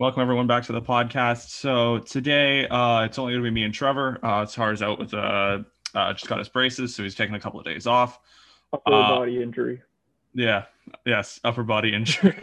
Welcome everyone back to the podcast. So today uh, it's only going to be me and Trevor. Uh, Tar's out with uh, uh, just got his braces, so he's taking a couple of days off. Upper Uh, body injury. Yeah, yes, upper body injury.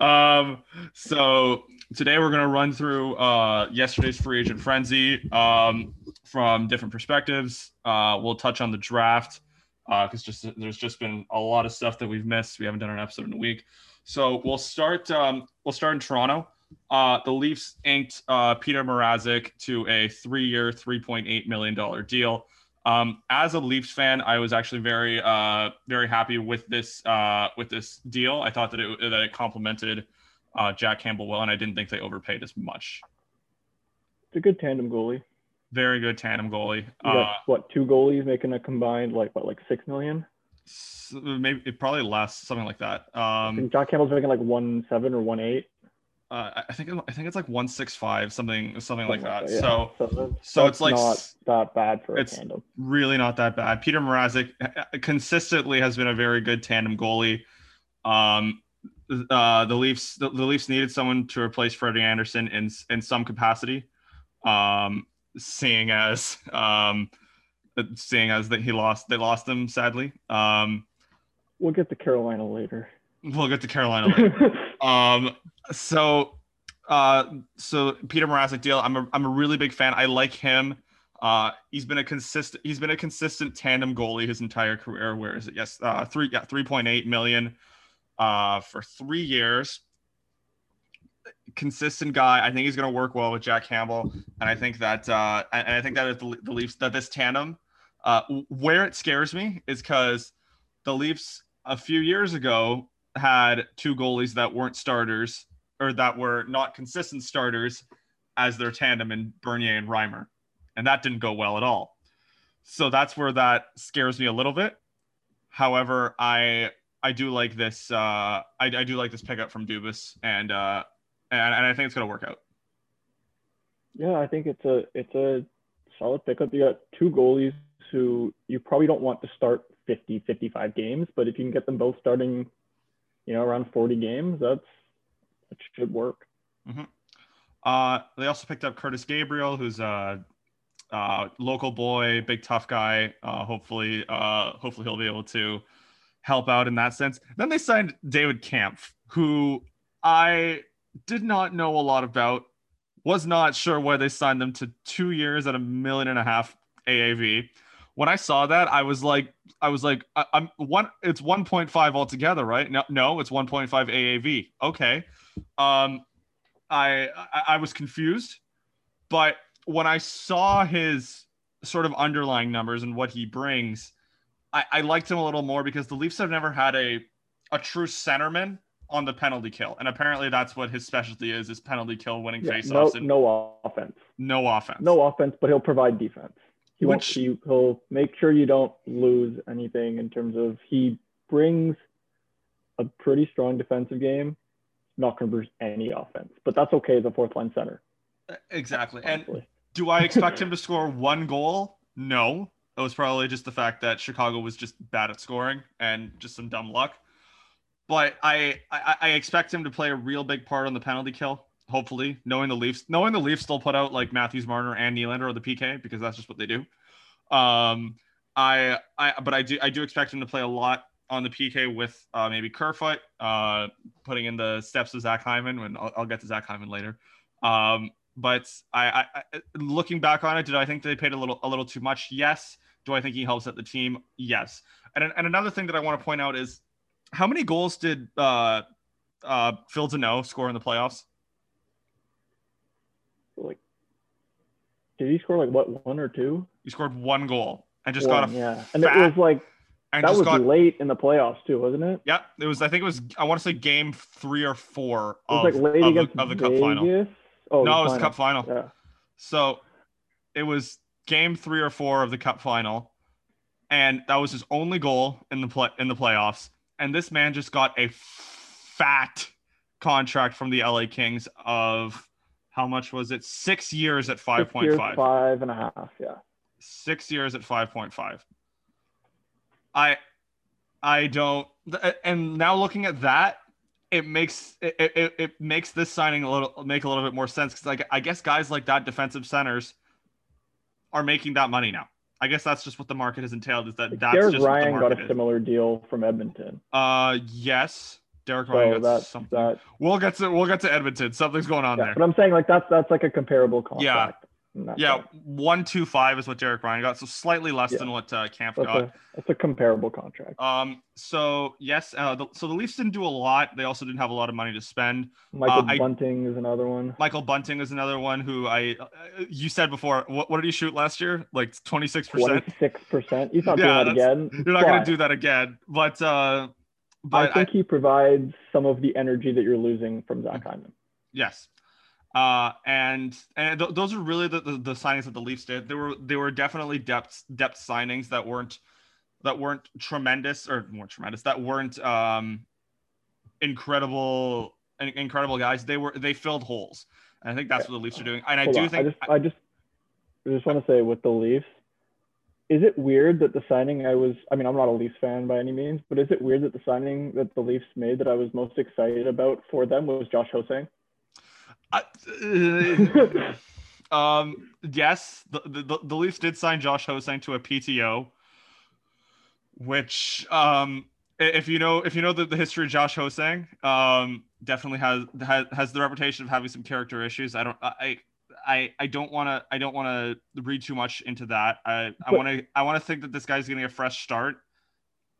um, so today we're going to run through uh, yesterday's free agent frenzy um, from different perspectives. Uh, we'll touch on the draft because just there's just been a lot of stuff that we've missed. We haven't done an episode in a week, so we'll start. Um, we'll start in Toronto. Uh, the Leafs inked uh, Peter Mrazek to a three-year, three point eight million dollar deal. Um, as a Leafs fan, I was actually very, uh, very happy with this uh, with this deal. I thought that it that it complemented uh, Jack Campbell well, and I didn't think they overpaid as much. It's a good tandem goalie. Very good tandem goalie. You Uh, got what two goalies making a combined like what like six million? s- maybe it probably less, something like that. I Um, think John Campbell's making like one seven or one eight. Uh, I- think I think it's like one six five, something something like that. yeah. So that's, so it's like not that bad for a it's- tandem. really not that bad. Peter Mrazek uh, consistently has been a very good tandem goalie. Um, uh, the Leafs the, the Leafs needed someone to replace Freddie Andersen in in some capacity. Um, seeing as um, seeing as that he lost they lost him sadly. Um, We'll get to Carolina later. We'll get to Carolina later. Um, so, uh, so Peter Mrazek deal. I'm a, I'm a really big fan. I like him. Uh, he's been a consistent, he's been a consistent tandem goalie his entire career. Where is it? Yes, uh, three, yeah, 3.8 million, uh, for three years. Consistent guy. I think he's going to work well with Jack Campbell, and I think that, uh, and I think that if the, the Leafs that this tandem, uh, where it scares me is because the Leafs a few years ago had two goalies that weren't starters or that were not consistent starters as their tandem in Bernier and Reimer. And that didn't go well at all. So that's where that scares me a little bit. However, I I do like this uh I, I do like this pickup from Dubas and uh and, and I think it's gonna work out. yeah, I think it's a it's a solid pickup. You got two goalies who you probably don't want to start 50, 55 games, but if you can get them both starting, you know, around 40 games, that's that should work. Uh, they also picked up Kurtis Gabriel, who's a, local boy, big tough guy. Uh, hopefully, uh, hopefully he'll be able to help out in that sense. Then they signed David Kampf, who I did not know a lot about. Was not sure why they signed them to two years at a million and a half AAV. When I saw that, I was like, I was like, I, I'm one. It's 1.5 altogether, right? No, no, it's 1.5 AAV. Okay. Um, I, I I was confused, but when I saw his sort of underlying numbers and what he brings, I, I liked him a little more because the Leafs have never had a a true centerman on the penalty kill, and apparently that's what his specialty is: is penalty kill, winning Yeah, faceoffs, no, and no offense. no offense. no offense, but he'll provide defense. He. Which- He, he'll make sure you don't lose anything in terms of he brings a pretty strong defensive game. Not going to any offense, but that's okay as a fourth line center. exactly. And do I expect him to score one goal? No. It was probably just the fact that Chicago was just bad at scoring and just some dumb luck. But I, I I expect him to play a real big part on the penalty kill. Hopefully, knowing the Leafs, knowing the Leafs still put out like Matthews, Marner, and Nylander or the PK because that's just what they do. Um, I I but I do I do expect him to play a lot on the PK with uh, maybe Kerfoot, uh, putting in the steps of Zach Hyman. When I'll, I'll get to Zach Hyman later. Um, but I, I, I looking back on it, did I think they paid a little a little too much? Yes. Do I think he helps at the team? Yes. And and another thing that I want to point out is how many goals did uh, uh, Phil Danault score in the playoffs? Like, did he score like what one or two? He scored one goal and just One, got a yeah, and it was like and that was got late in the playoffs too, wasn't it? yeah. It was I think it was I want to say game three or four of, like late of, the, against of the cup final. Oh, no, it was the cup final. Yeah. So it was game three or four of the cup final, and that was his only goal in the play in the playoffs. And this man just got a fat contract from the LA Kings of how much was it? Six years at five Six point years, five. Five and a half. Yeah. Six years at five point five. I I don't. And now looking at that, it makes it, it, it makes this signing a little make a little bit more sense because like I guess guys like that defensive centers are making that money now. I guess that's just what the market has entailed. Is that that's Derek just what the Ryan got a is. similar deal from Edmonton. Uh, yes, Derek Ryan So got that's something. that. We'll get to we'll get to Edmonton. Something's going on Yeah, there. but I'm saying like that's that's like a comparable contract. that Yeah, sense. one two five is what Derek Ryan got, so slightly less Yeah. than what uh, Kampf that's got. a that's a comparable contract. Um, so yes, uh, the, so the Leafs didn't do a lot. They also didn't have a lot of money to spend. Michael I- Bunting is another one. Michael Bunting is another one who I, uh, you said before. What, what did he shoot last year? Like twenty six percent. Twenty six percent. He's not Yeah, doing that again. You're not gonna do that again. But uh, I but I, think he provides some of the energy that you're losing from Zach Hyman. yes. Uh, and and th- those are really the, the the signings that the Leafs did. They were they were definitely depth depth signings that weren't that weren't tremendous or more tremendous that weren't um incredible incredible guys. They were they filled holes. And I think that's Okay. what the Leafs are doing. And I do on. think I just I just I just want to say with the Leafs, is it weird that the signing I was I mean I'm not a Leafs fan by any means, but is it weird that the signing that the Leafs made that I was most excited about for them was Josh Ho-Sang? Um, yes, the, the the Leafs did sign Josh Ho-Sang to a PTO, which um, if you know if you know the, the history of Josh Ho-Sang, um, definitely has has has the reputation of having some character issues. I don't I. I, I don't want to I don't want to read too much into that. I I want to I want to think that this guy's getting a fresh start.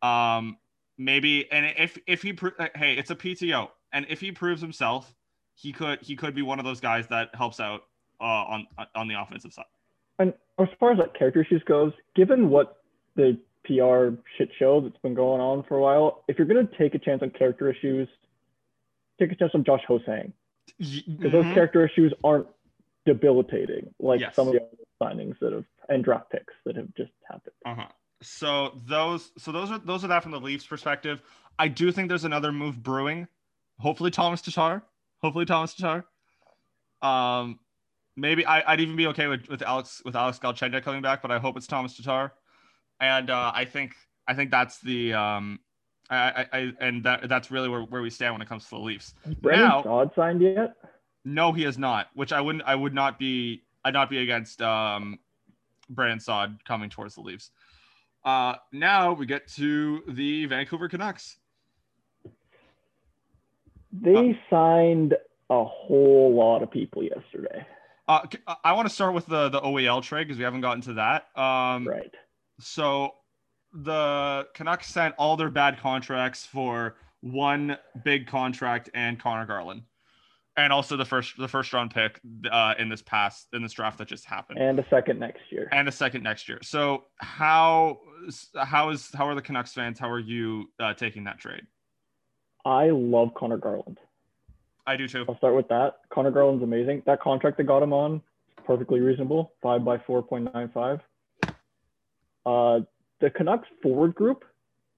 Um, maybe and if if he pro- hey it's a PTO and if he proves himself, he could he could be one of those guys that helps out uh, on on the offensive side. And as far as like character issues goes, given what the PR shit show that's been going on for a while, if you're gonna take a chance on character issues, take a chance on Josh Ho-Sang. Because those Mhm. character issues aren't debilitating like Yes. some of the other signings that have and draft picks that have just happened. Uh-huh. So those so those are those are that from the Leafs perspective. I do think there's another move brewing. Hopefully Thomas Tatar. Hopefully Thomas Tatar. Um maybe I, I'd even be okay with, with Alex with Alex Galchenyuk coming back, but I hope it's Thomas Tatar. And uh, I think I think that's the um I, I, I and that that's really where, where we stand when it comes to the Leafs. Brandon Now- signed yet? No, he is not. Which I wouldn't. I would not be. I'd not be against um, Brandon Saad coming towards the Leafs. Uh, now we get to the Vancouver Canucks. They signed a whole lot of people yesterday. Uh, c- I want to start with the the OEL trade because we haven't gotten to that. Um, Right. So the Canucks sent all their bad contracts for one big contract and Conor Garland, and also the first the first round pick uh, in this past in this draft that just happened. And a second next year. and a second next year. So how how is how are the Canucks fans? How are you uh, taking that trade? I love Conor Garland. I do too. I'll start with that. Conor Garland's amazing. That contract they got him on perfectly reasonable. Five by four point nine five. Uh, the Canucks forward group,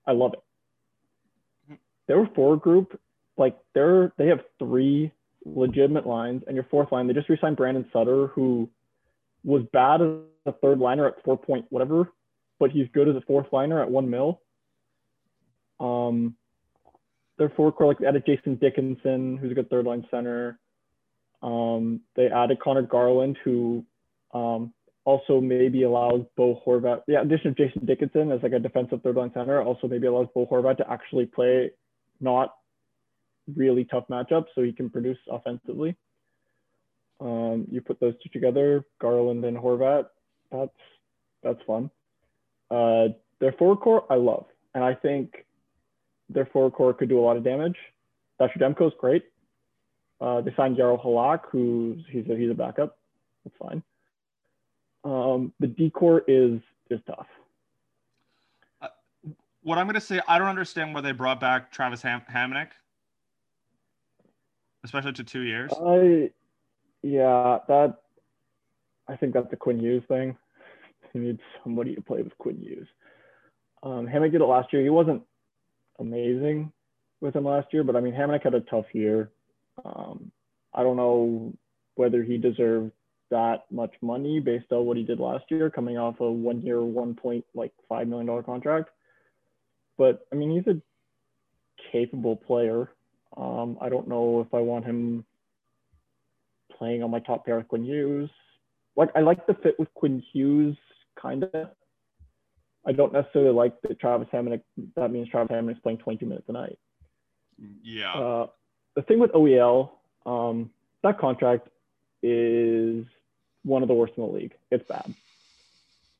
I love it. Their forward group, like they're they have three legitimate lines, and your fourth line, they just re-signed Brandon Sutter, who was bad as a third liner at four point whatever, but he's good as a fourth liner at one mil. Um, their forward core, like they added Jason Dickinson, who's a good third line center. Um, they added Conor Garland, who um, also maybe allows Bo Horvat. The addition of Jason Dickinson as like a defensive third line center also maybe allows Bo Horvat to actually play not really tough matchups, so he can produce offensively. Um, you put those two together, Garland and Horvat. That's that's fun. Uh, their forward core, I love, and I think their forward core could do a lot of damage. Thatcher Demko's great. Uh, they signed Jaro Halak, who's he's a, he's a backup. That's fine. Um, the decor is is tough. What I'm going to say, I don't understand why they brought back Travis Ham- Hamonic, especially to two years. I yeah, that I think that's the Quinn Hughes thing. You need somebody to play with Quinn Hughes. Um, did it last year. He wasn't amazing with him last year, but I mean Hammock had a tough year. Um, I don't know whether he deserved that much money based on what he did last year, coming off a one-year, one point like five million dollar contract. But I mean, he's a capable player. Um, I don't know if I want him playing on my top pair with Quinn Hughes. Like I like the fit with Quinn Hughes, kind of. I don't necessarily like that Travis Hamonic. That means Travis Hamonic is playing 22 minutes a night. Yeah. Uh, the thing with OEL, um, that contract is one of the worst in the league. It's bad.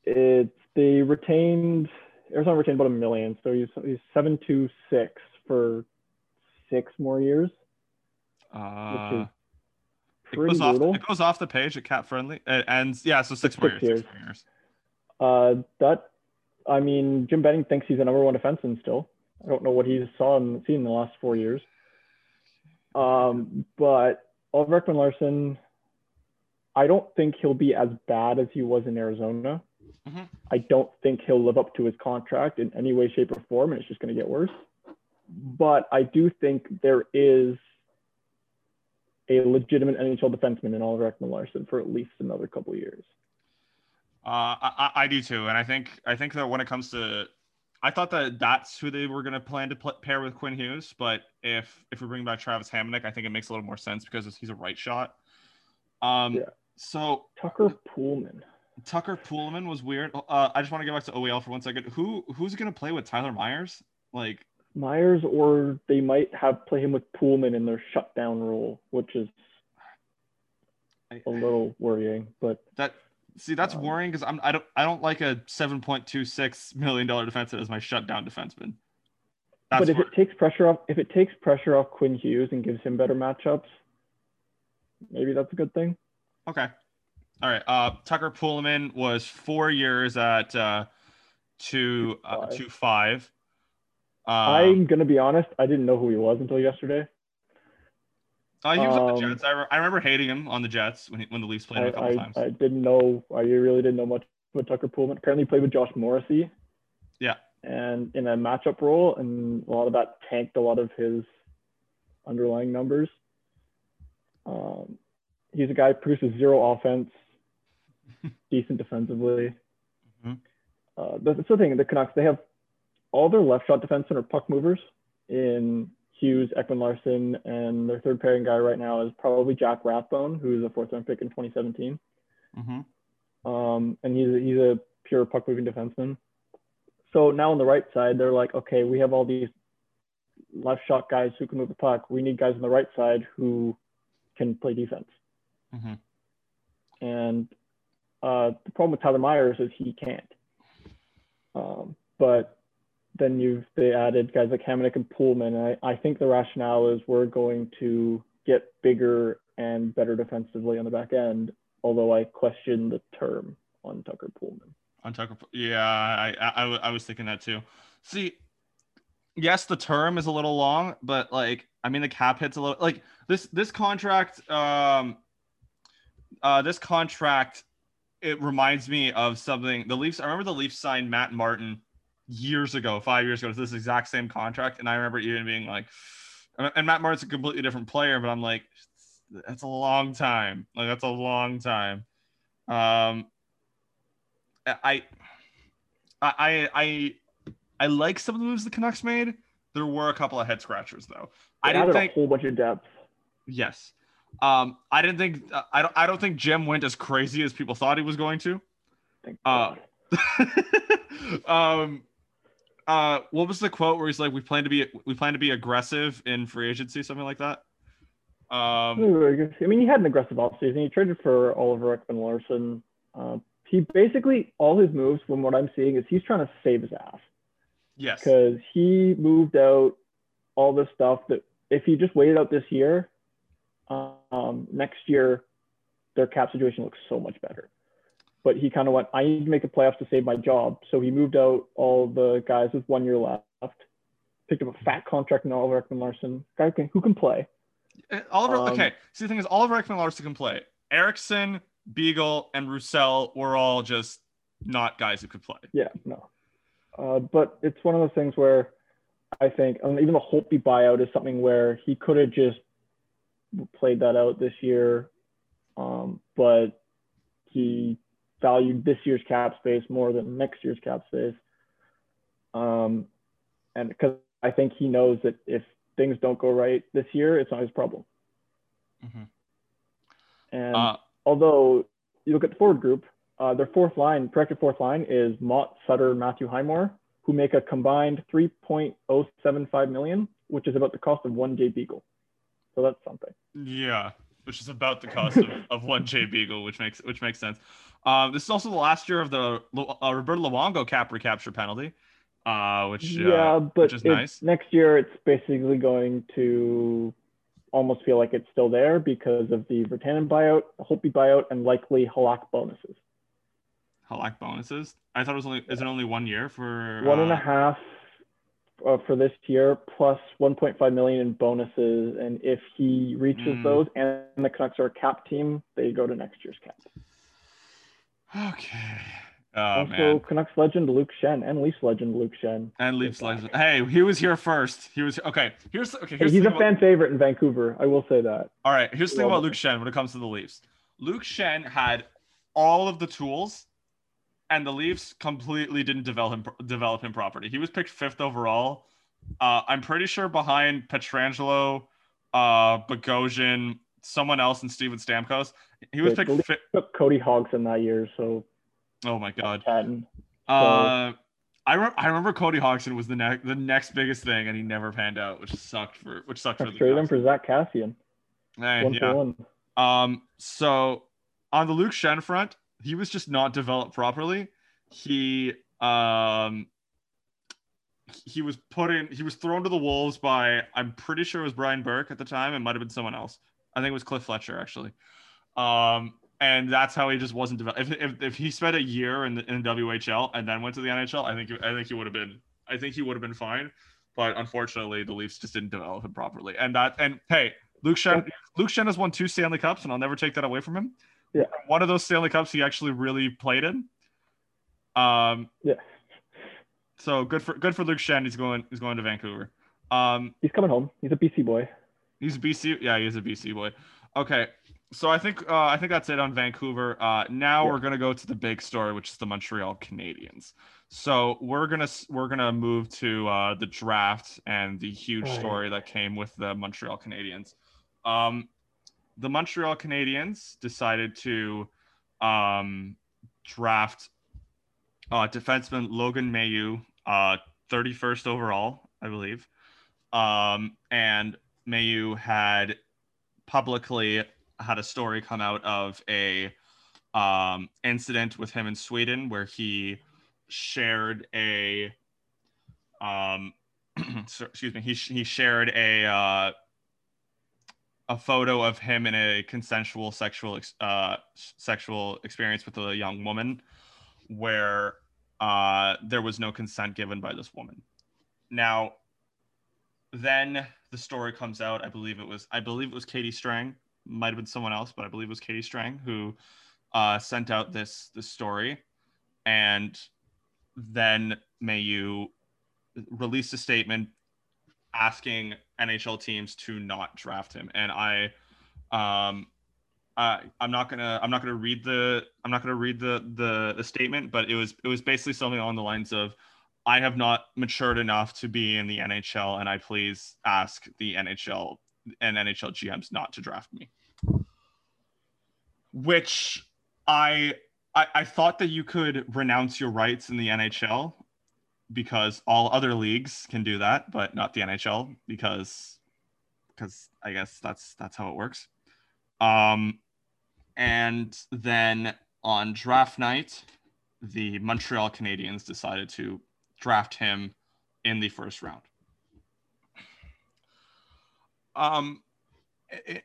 It's they retained Arizona retained about a million, so he's, he's seven two six for six more years, uh, it goes off. It goes off the page at CapFriendly, and, and yeah, so six Six more years. years. Six more years. Uh, that, I mean, Jim Benning thinks he's a number one defenseman still. I don't know what he's saw and seen in the last four years. Um, but Ekman-Larsson, I don't think he'll be as bad as he was in Arizona. Mhm. I don't think he'll live up to his contract in any way, shape, or form, and it's just going to get worse. But I do think there is a legitimate NHL defenseman in Oliver Ekman-Larsson for at least another couple of years. Uh, I, I do too, and I think I think that when it comes to, I thought that that's who they were going to plan to pl- pair with Quinn Hughes, but if if we bring back Travis Hamonic, I think it makes a little more sense because he's a right shot. Um, Yeah. so Tucker Poolman. Tucker Poolman was weird. Uh, I just want to go back to OEL for one second. Who who's going to play with Tyler Myers? Like, Myers, or they might have play him with Poolman in their shutdown role, which is I, a little worrying. But that see that's Um, worrying because I'm I don't I don't like a seven point two six million dollar defenseman as my shutdown defenseman. That's but if wor- it takes pressure off, if it takes pressure off Quinn Hughes and gives him better matchups, maybe that's a good thing. Okay. All right. Uh, Tucker Poolman was four years at uh, two uh, two five. Um, I'm gonna be honest, I didn't know who he was until yesterday. uh, he was on the um, Jets. I, re- I remember hating him on the Jets when he, when the Leafs played him a couple I, times. I didn't know. I really didn't know much about Tucker Poolman. Apparently, he played with Josh Morrissey. Yeah. And in a matchup role, and a lot of that tanked a lot of his underlying numbers. Um, he's a guy who produces zero offense, decent defensively. Mhm. Uh, that's the thing. The Canucks they have all their left shot defensemen are puck movers in Hughes, Ekman-Larsson, and their third pairing guy right now is probably Jack Rathbone, who's a fourth round pick in 2017. hmm Um, and he's a, he's a pure puck moving defenseman. So now on the right side, they're like, okay, we have all these left shot guys who can move the puck. We need guys on the right side who can play defense. hmm And uh, the problem with Tyler Myers is he can't. Um, but then you've they added guys like Hamonic and Poolman. I, I think the rationale is we're going to get bigger and better defensively on the back end. Although I question the term on Tucker Poolman. On Tucker. Yeah, I, I, I was thinking that too. See, yes, the term is a little long, but like, I mean, the cap hits a little like this, this contract, um, uh, this contract, it reminds me of something the Leafs. I remember the Leafs signed Matt Martin years ago, five years ago, to this exact same contract. And I remember even being like, and Matt Martin's a completely different player, but I'm like, that's a long time. Like, that's a long time. Um, I, I, I, I like some of the moves the Canucks made. There were a couple of head scratchers though. They I didn't think. a whole bunch of depth. Yes. Um, I didn't think. I don't. I don't think Jim went as crazy as people thought he was going to. Thank Uh, um, uh, what was the quote where he's like, "We plan to be, we plan to be aggressive in free agency," something like that. Um, I mean, he had an aggressive offseason. He traded for Oliver Ekman-Larsson. Uh, he basically all his moves, from what I'm seeing, is he's trying to save his ass yes. because he moved out all this stuff that if he just waited out this year, um, next year their cap situation looks so much better. But he kind of went, I need to make the playoffs to save my job. So he moved out all the guys with one year left, picked up a fat contract in Oliver Ekman-Larsson, guy who can, who can play. Uh, Oliver. Um, okay. See, the thing is, Oliver Ekman-Larsson can play. Eriksson, Beagle, and Roussel were all just not guys who could play. Yeah, no. Uh, but it's one of those things where I think, um, even the Holtby buyout is something where he could have just played that out this year, um, but he valued this year's cap space more than next year's cap space. Um, and because I think he knows that if things don't go right this year, it's not his problem. Mhm. And Uh, although you look at the forward group, uh, their fourth line, projected fourth line is Motte, Sutter, Matthew Highmore, who make a combined 3.075 million, which is about the cost of one Jay Beagle. So that's something. Yeah, which is about the cost of, of one Jay Beagle, which makes which makes sense. Um, this is also the last year of the uh, Roberto Luongo cap recapture penalty, uh, which yeah, uh, but which is nice. next year it's basically going to almost feel like it's still there because of the Virtanen buyout, Holtby buyout, and likely Halak bonuses. Halak bonuses. I thought it was only is it only one year for One and a uh, half uh, for this year, plus 1.5 million in bonuses, and if he reaches Mm. those and the Canucks are a cap team, they go to next year's cap. Okay. Oh also, man. Canucks legend Luke Schenn and Leafs legend Luke Schenn. And Leafs legend. Hey, he was here first. He was okay. Here's okay. Hey, Here's he's a about- fan favorite in Vancouver. I will say that. All right, here's the thing about Luke Schenn when it comes to the Leafs. Luke Schenn had all of the tools, and the Leafs completely didn't develop him develop him properly. He was picked fifth overall. Uh, I'm pretty sure behind Pietrangelo, uh, Bogosian, someone else, and Steven Stamkos. He was Wait, picked. Fi- Took Cody Hodgson that year, so oh my god. Patton. Uh, I, re- I remember Cody Hodgson was the next the next biggest thing, and he never panned out, which sucked for which sucked for the Canucks. for Zach Kassian. Hey, One yeah. for one. Um, so on the Luke Schenn front, he was just not developed properly. He um he was put in he was thrown to the wolves by I'm pretty sure it was Brian Burke at the time. It might have been someone else. I think it was Cliff Fletcher actually. Um and that's how he just wasn't developed. If, if, if he spent a year in the, in WHL and then went to the NHL, I think I think he would have been I think he would have been fine. But unfortunately, the Leafs just didn't develop him properly. And that and hey, Luke Schenn Luke Schenn has won two Stanley Cups, and I'll never take that away from him. Yeah. One of those Stanley Cups he actually really played in. Um, Yeah. so good for good for Luke Schenn. He's going he's going to Vancouver. Um, He's coming home. He's a BC boy. he's a BC. Yeah, he's a BC boy. Okay. So I think uh, I think that's it on Vancouver. Uh, now Yeah. we're gonna go to the big story, which is the Montreal Canadiens. So we're gonna we're gonna move to uh, the draft and the huge Oh, yeah. story that came with the Montreal Canadiens. Um, the Montreal Canadiens decided to um, draft uh, defenseman Logan Mailloux, uh, 31st overall, I believe. Um, and Mailloux had publicly had a story come out of a um, incident with him in Sweden where he shared a um, excuse me he, he shared a uh, a photo of him in a consensual sexual ex- uh, sexual experience with a young woman where uh, there was no consent given by this woman. Now, then the story comes out. I believe it was I believe it was Katie Strang, might have been someone else, but I believe it was Katie Strang who uh, sent out this this story, and then Mailloux released a statement asking NHL teams to not draft him, and I. Um, uh, I'm not gonna I'm not gonna read the I'm not gonna read the, the the statement, but it was it was basically something along the lines of I have not matured enough to be in the NHL, and I please ask the NHL and NHL GMs not to draft me. Which I I, I thought that you could renounce your rights in the NHL because all other leagues can do that, but not the NHL because because I guess that's that's how it works. Um, and then on draft night, the Montreal Canadiens decided to draft him in the first round. Um,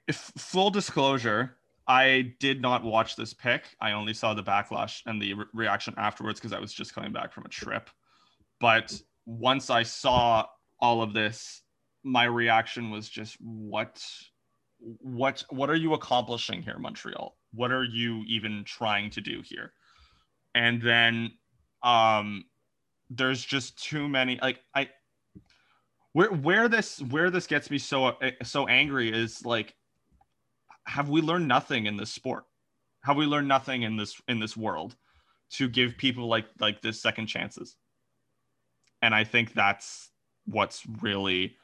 if full disclosure, I did not watch this pick. I only saw the backlash and the re- reaction afterwards because I was just coming back from a trip. But once I saw all of this, my reaction was just what what what are you accomplishing here montreal? What are you even trying to do here? And then um there's just too many like i where where this where this gets me so so angry is like have we learned nothing in this sport? Have we learned nothing in this in this world to give people like like this second chances and i think that's what's really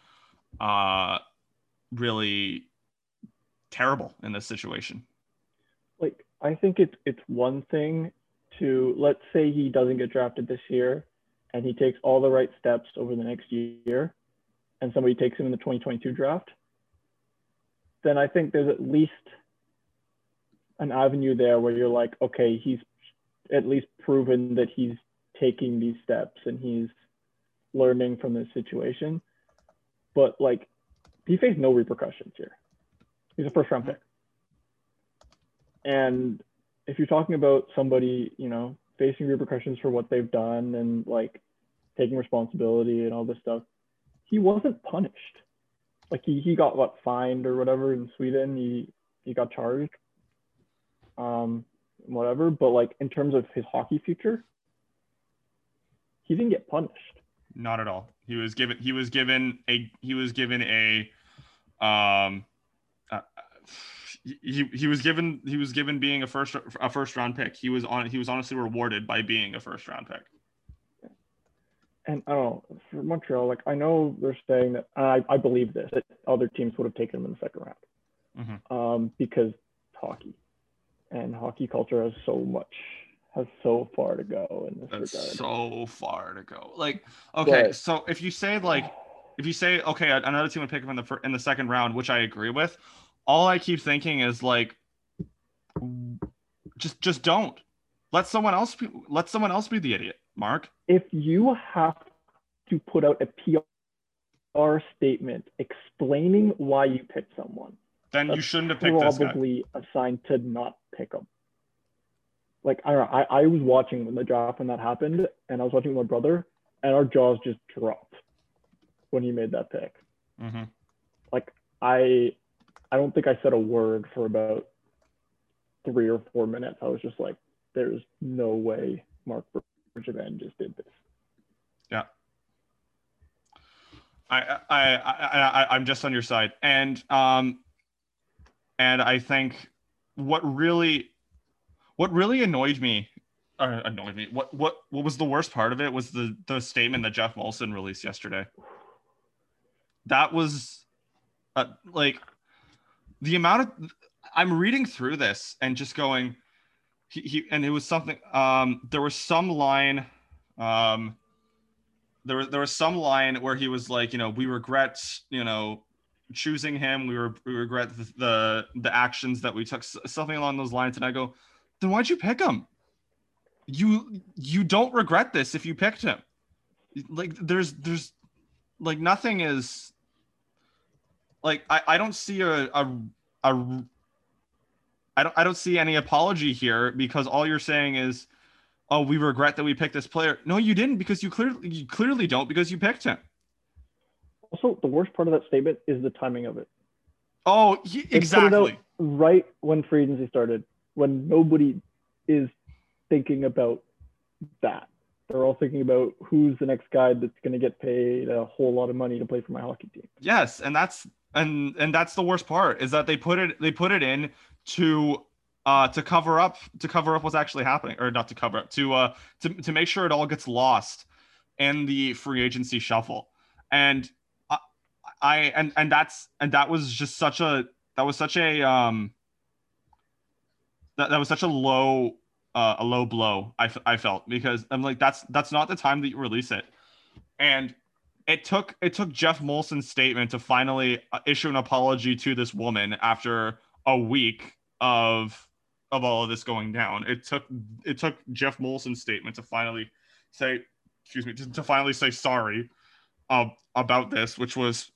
uh, really terrible in this situation. Like I think it's it's one thing to let's say he doesn't get drafted this year and he takes all the right steps over the next year and somebody takes him in the 2022 draft, then I think there's at least an avenue there where you're like, okay, he's at least proven that he's taking these steps and he's learning from this situation. But like, he faced no repercussions here. He's a first round pick. And if you're talking about somebody, you know, facing repercussions for what they've done and like taking responsibility and all this stuff, he wasn't punished. Like he, he got what fined or whatever in Sweden. He he got charged. Um, whatever. But like in terms of his hockey future, he didn't get punished. Not at all. He was given he was given a he was given a um uh, he, he was given he was given being a first a first round pick. He was on he was honestly rewarded by being a first round pick. And I don't know for Montreal, like I know they're saying that I, I believe this that other teams would have taken him in the second round, mm-hmm. um, because hockey and hockey culture has so much has so far to go in this That's regard. So far to go. Like okay, but, so if you say like if you say okay, another team would pick him in the fir- in the second round, which I agree with. All I keep thinking is like, just just don't let someone else be, let someone else be the idiot, Marc. If you have to put out a PR statement explaining why you picked someone, then you shouldn't have picked this guy. Probably assigned to not pick him. Like I don't know, I, I was watching when the draft when that happened, and I was watching with my brother, and our jaws just dropped when he made that pick. Mm-hmm. Like I, I don't think I said a word for about three or four minutes. I was just like, "There's no way Marc Bergevin just did this." Yeah. I, I, I, I, am just on your side. And, um, and I think what really what really annoyed me uh, annoyed me what what what was the worst part of it was the the statement that Geoff Molson released yesterday that was uh, like the amount of I'm reading through this and just going he, he and it was something um there was some line um there was there was some line where he was like you know we regret you know choosing him. We were we regret the, the, the actions that we took, something along those lines. And I go, then why'd you pick him? You you don't regret this if you picked him. Like there's there's like nothing is like I, I don't see a, a a I don't I don't see any apology here because all you're saying is, oh, we regret that we picked this player. No, you didn't because you clearly you clearly don't because you picked him. Also, the worst part of that statement is the timing of it. Oh, he, exactly. right when free agency started, when nobody is thinking about that. They're all thinking about who's the next guy that's going to get paid a whole lot of money to play for my hockey team. Yes, and that's and and that's the worst part is that they put it they put it in to uh to cover up to cover up what's actually happening or not to cover up to uh to to make sure it all gets lost in the free agency shuffle. And I and and that's and that was just such a that was such a um that, that was such a low uh, a low blow I, I felt because I'm like that's that's not the time that you release it. And it took it took Geoff Molson's statement to finally uh, issue an apology to this woman after a week of of all of this going down. It took it took Geoff Molson's statement to finally say excuse me to, to finally say sorry uh, about this which was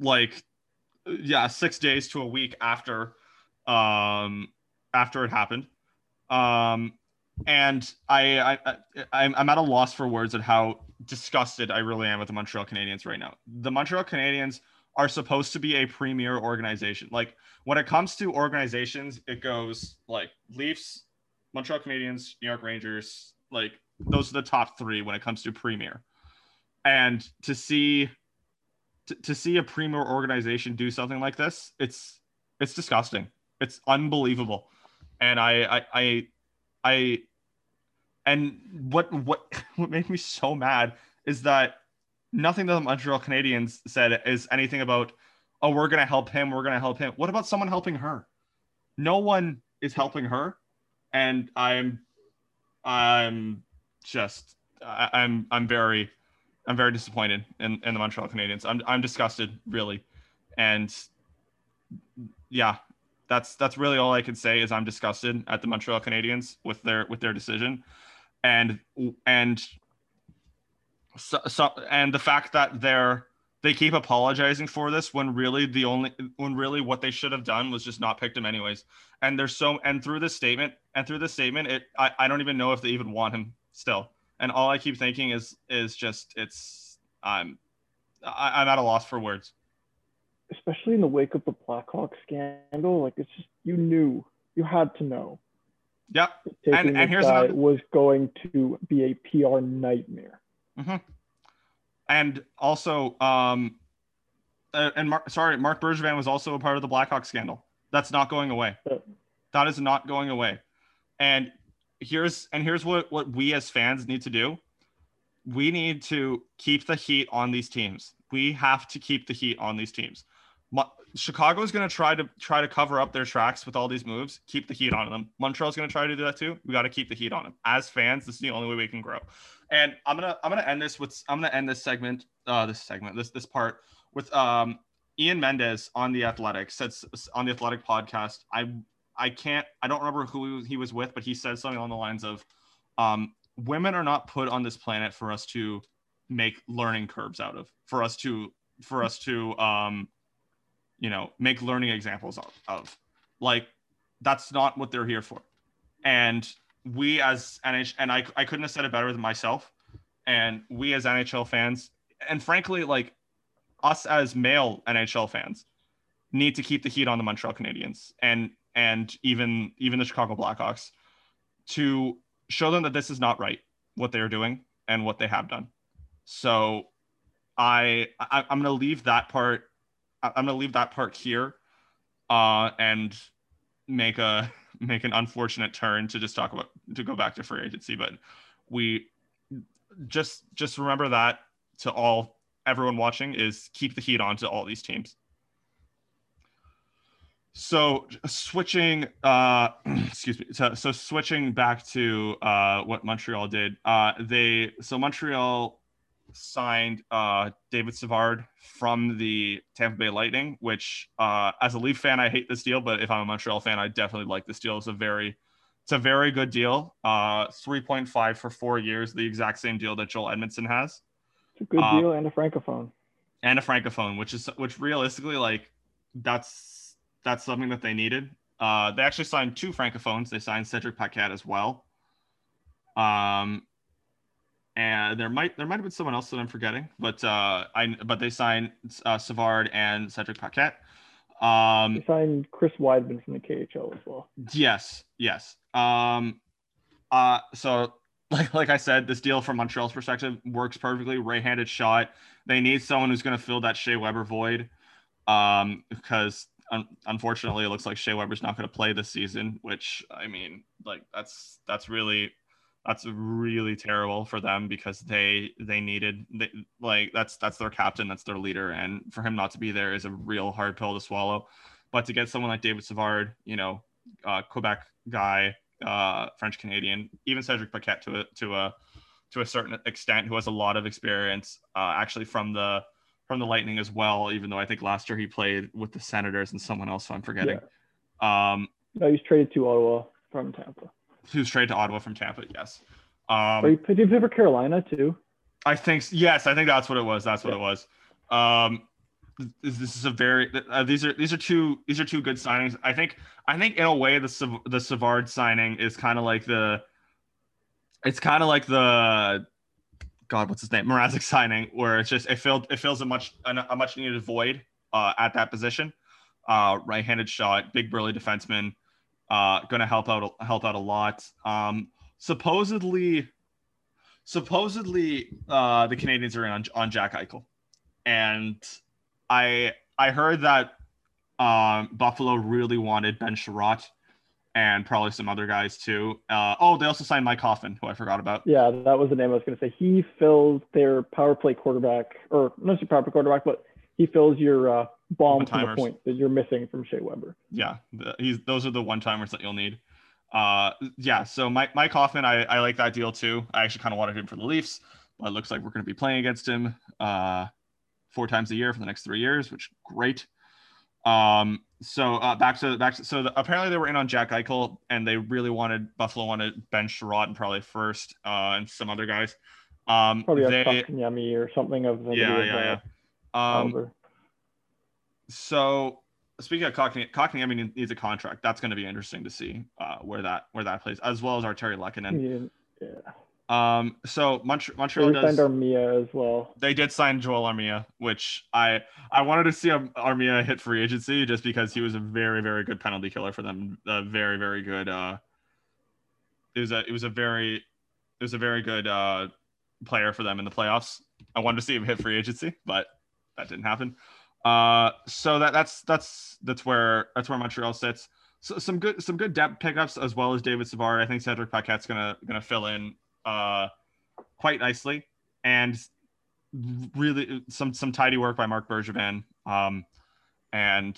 like yeah six days to a week after um after it happened um and I, I I I'm at a loss for words at how disgusted I really am with the Montreal Canadiens right now. The Montreal Canadiens are supposed to be a premier organization. Like when it comes to organizations, it goes like Leafs, Montreal Canadiens, New York Rangers. Like those are the top three when it comes to premier. And to see to, to see a premier organization do something like this, it's it's disgusting. It's unbelievable. And I I I, I and what what what made me so mad is that nothing that the Montreal Canadiens said is anything about, oh, we're gonna help him, we're gonna help him. What about someone helping her? No one is helping her, and I'm, I'm just, I, I'm, I'm very, I'm very disappointed in, in the Montreal Canadiens. I'm, I'm disgusted, really, and yeah, that's that's really all I can say is I'm disgusted at the Montreal Canadiens with their with their decision, and and so, so and the fact that they're they keep apologizing for this when really the only when really what they should have done was just not picked him anyways. And there's so and through this statement and through this statement, it I, I don't even know if they even want him still. And all I keep thinking is is just it's I'm I, I'm at a loss for words especially in the wake of the Blackhawk scandal, like it's just you knew, you had to know. Yep. And, and here's another... It was going to be a PR nightmare. Mm-hmm. And also, um, uh, and Marc, sorry, Marc Bergevin was also a part of the Blackhawk scandal. That's not going away. Yeah. That is not going away. And here's and here's what what we as fans need to do. We need to keep the heat on these teams. We have to keep the heat on these teams. Chicago is going to try to try to cover up their tracks with all these moves, keep the heat on them. Montreal's going to try to do that too. We got to keep the heat on them. As fans, this is the only way we can grow. And I'm gonna I'm gonna end this with I'm gonna end this segment uh this segment this this part with um Ian Mendes on the Athletic said on the Athletic podcast. I I can't I don't remember who he was with, but he said something along the lines of, um, "Women are not put on this planet for us to make learning curves out of, for us to for us to um, you know, make learning examples of, of. Like that's not what they're here for. And we as NH and I, I couldn't have said it better than myself. And we as NHL fans, and frankly, like us as male NHL fans, need to keep the heat on the Montreal Canadiens and and even even the Chicago Blackhawks to show them that this is not right what they're doing and what they have done. So I, I am going to leave that part I'm gonna leave that part here, uh, and make a make an unfortunate turn to just talk about to go back to free agency. But we just just remember that to all everyone watching is keep the heat on to all these teams. So switching, uh, excuse me. So, so switching back to uh, what Montreal did, uh, they so Montreal signed uh, David Savard from the Tampa Bay Lightning, which uh, as a Leaf fan, I hate this deal, but if I'm a Montreal fan, I definitely like this deal. It's a very it's a very good deal. Uh, 3.5 for four years, the exact same deal that Joel Edmundson has. It's a good uh, deal and a francophone. And a francophone, which is which realistically, like that's that's something that they needed. Uh, they actually signed two francophones. They signed Cedric Paquette as well. Um, and there might there might have been someone else that I'm forgetting, but uh, I but they signed uh, Savard and Cedric Paquette. Um, they signed Chris Wideman from the KHL as well. Yes, yes. Um, uh, so like like I said, this deal from Montreal's perspective works perfectly. Right-handed shot. They need someone who's going to fill that Shea Weber void, um, because un- unfortunately it looks like Shea Weber's not going to play this season. Which I mean, like that's that's really that's really terrible for them because they they needed they, like that's that's their captain that's their leader and for him not to be there is a real hard pill to swallow. But to get someone like david savard you know uh, quebec guy uh, french canadian even cedric paquette to a to a to a certain extent who has a lot of experience uh, actually from the from the lightning as well even though i think last year he played with the senators and someone else so i'm forgetting. Yeah. um no he's traded to ottawa from tampa who's traded to Ottawa from Tampa. Yes. Um, you, did you play for Carolina too? I think yes. I think that's what it was. That's what yeah. it was. Um, this is a very uh, these are these are two these are two good signings. I think I think in a way the the Savard signing is kind of like the it's kind of like the God what's his name Mrazek signing where it's just it filled it fills a much a, a much needed void uh, at that position. Uh, right-handed shot, big burly defenseman uh, going to help out help out a lot. Um, supposedly, supposedly uh, the Canadiens are in on, on Jack Eichel, and I I heard that um, Buffalo really wanted Ben Chiarot, and probably some other guys too. Uh, oh, they also signed Mike Hoffman, who I forgot about. Yeah, that was the name I was going to say. He fills their power play quarterback, or not just power play quarterback, but he fills your uh, bomb from the point that you're missing from Shea Weber. Yeah, he's those are the one timers that you'll need. Uh, yeah, so Mike Mike Hoffman, I, I like that deal too. I actually kind of wanted him for the Leafs, but it looks like we're going to be playing against him uh, four times a year for the next three years, which great. Um, so uh, back to back to so the, apparently they were in on Jack Eichel and they really wanted Buffalo wanted Ben Chiarot and probably first uh, and some other guys. Um, probably they, like Yummy or something of the yeah yeah yeah. Um, so speaking of Cockney, Cockney, I mean, needs a contract. That's going to be interesting to see uh, where that where that plays, as well as Artturi Lehkonen. Yeah. Um. So Montreal, Montreal they does, signed Armia as well. They did sign Joel Armia, which I I wanted to see Armia hit free agency just because he was a very very good penalty killer for them. A very very good. Uh, it was a it was a very it was a very good uh player for them in the playoffs. I wanted to see him hit free agency, but that didn't happen. Uh, so that that's that's that's where that's where Montreal sits. So some good some good depth pickups as well as David Savard. I think Cedric Paquette's gonna gonna fill in uh quite nicely and really some some tidy work by Marc Bergevin. Um, and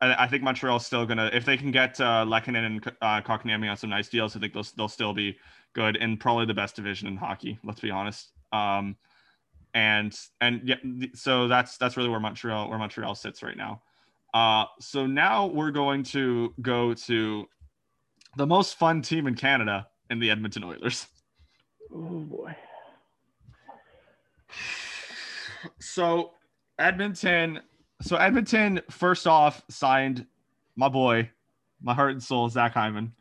I, I think Montreal's still gonna if they can get uh, Lehkonen and uh, on some nice deals. I think they'll they'll still be good and probably the best division in hockey. Let's be honest. Um, and and yeah, so that's that's really where Montreal where Montreal sits right now. Uh, so now we're going to go to the most fun team in Canada in the Edmonton Oilers. Oh boy. So Edmonton, so Edmonton first off signed my boy, my heart and soul, Zach Hyman,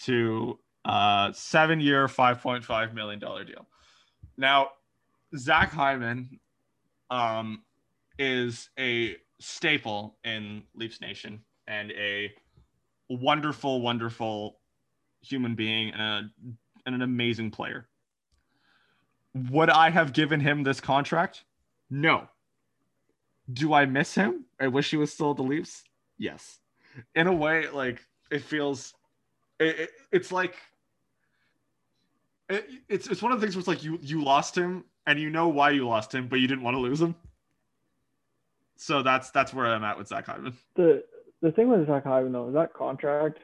to a seven-year, five point five million dollar deal. Now Zach Hyman um, is a staple in Leafs Nation and a wonderful, wonderful human being and, a, and an amazing player. Would I have given him this contract? No. Do I miss him? I wish he was still at the Leafs. Yes. In a way, like it feels, it, it, it's like it, it's it's one of the things where it's like you you lost him and you know why you lost him, but you didn't want to lose him. So that's that's where I'm at with Zach Hyman. The the thing with Zach Hyman though is that contract.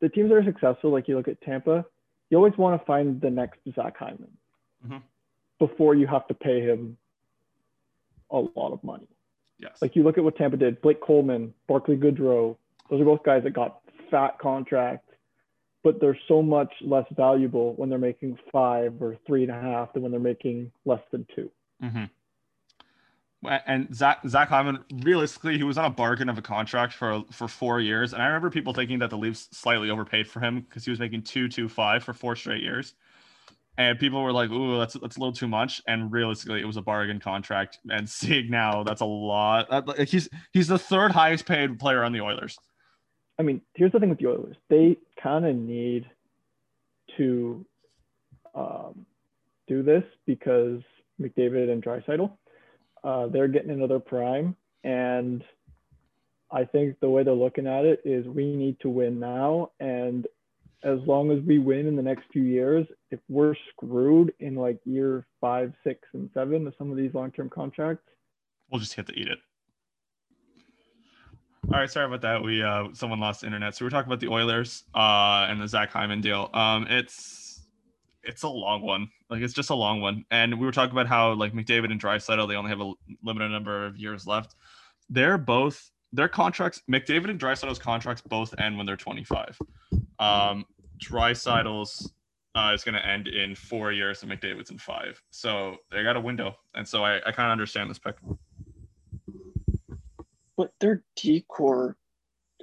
The teams that are successful, like you look at Tampa, you always want to find the next Zach Hyman mm-hmm. before you have to pay him a lot of money. Yes. Like you look at what Tampa did, Blake Coleman, Barclay Goodrow, those are both guys that got fat contracts but they're so much less valuable when they're making five or three and a half than when they're making less than 2 mm-hmm. And Zach Zach Hyman, realistically, he was on a bargain of a contract for for four years, and I remember people thinking that the Leafs slightly overpaid for him because he was making two two five for four straight years, and people were like, "Ooh, that's that's a little too much." And realistically, it was a bargain contract. And seeing now, that's a lot. He's he's the third highest paid player on the Oilers. I mean, here's the thing with the Oilers. They kind of need to um, do this because McDavid and Draisaitl, uh, they're getting another prime. And I think the way they're looking at it is we need to win now. And as long as we win in the next few years, if we're screwed in like year five, six, and seven of some of these long term contracts, we'll just have to eat it. All right, sorry about that. We uh someone lost internet. So we're talking about the Oilers uh and the Zach Hyman deal. Um it's it's a long one. Like it's just a long one. And we were talking about how like McDavid and Draisaitl, they only have a limited number of years left. They're both their contracts, McDavid and Draisaitl's contracts both end when they're 25. Um Draisaitl's uh, is going to end in four years and McDavid's in five. So they got a window. And so I, I kind of understand this pick but their decor,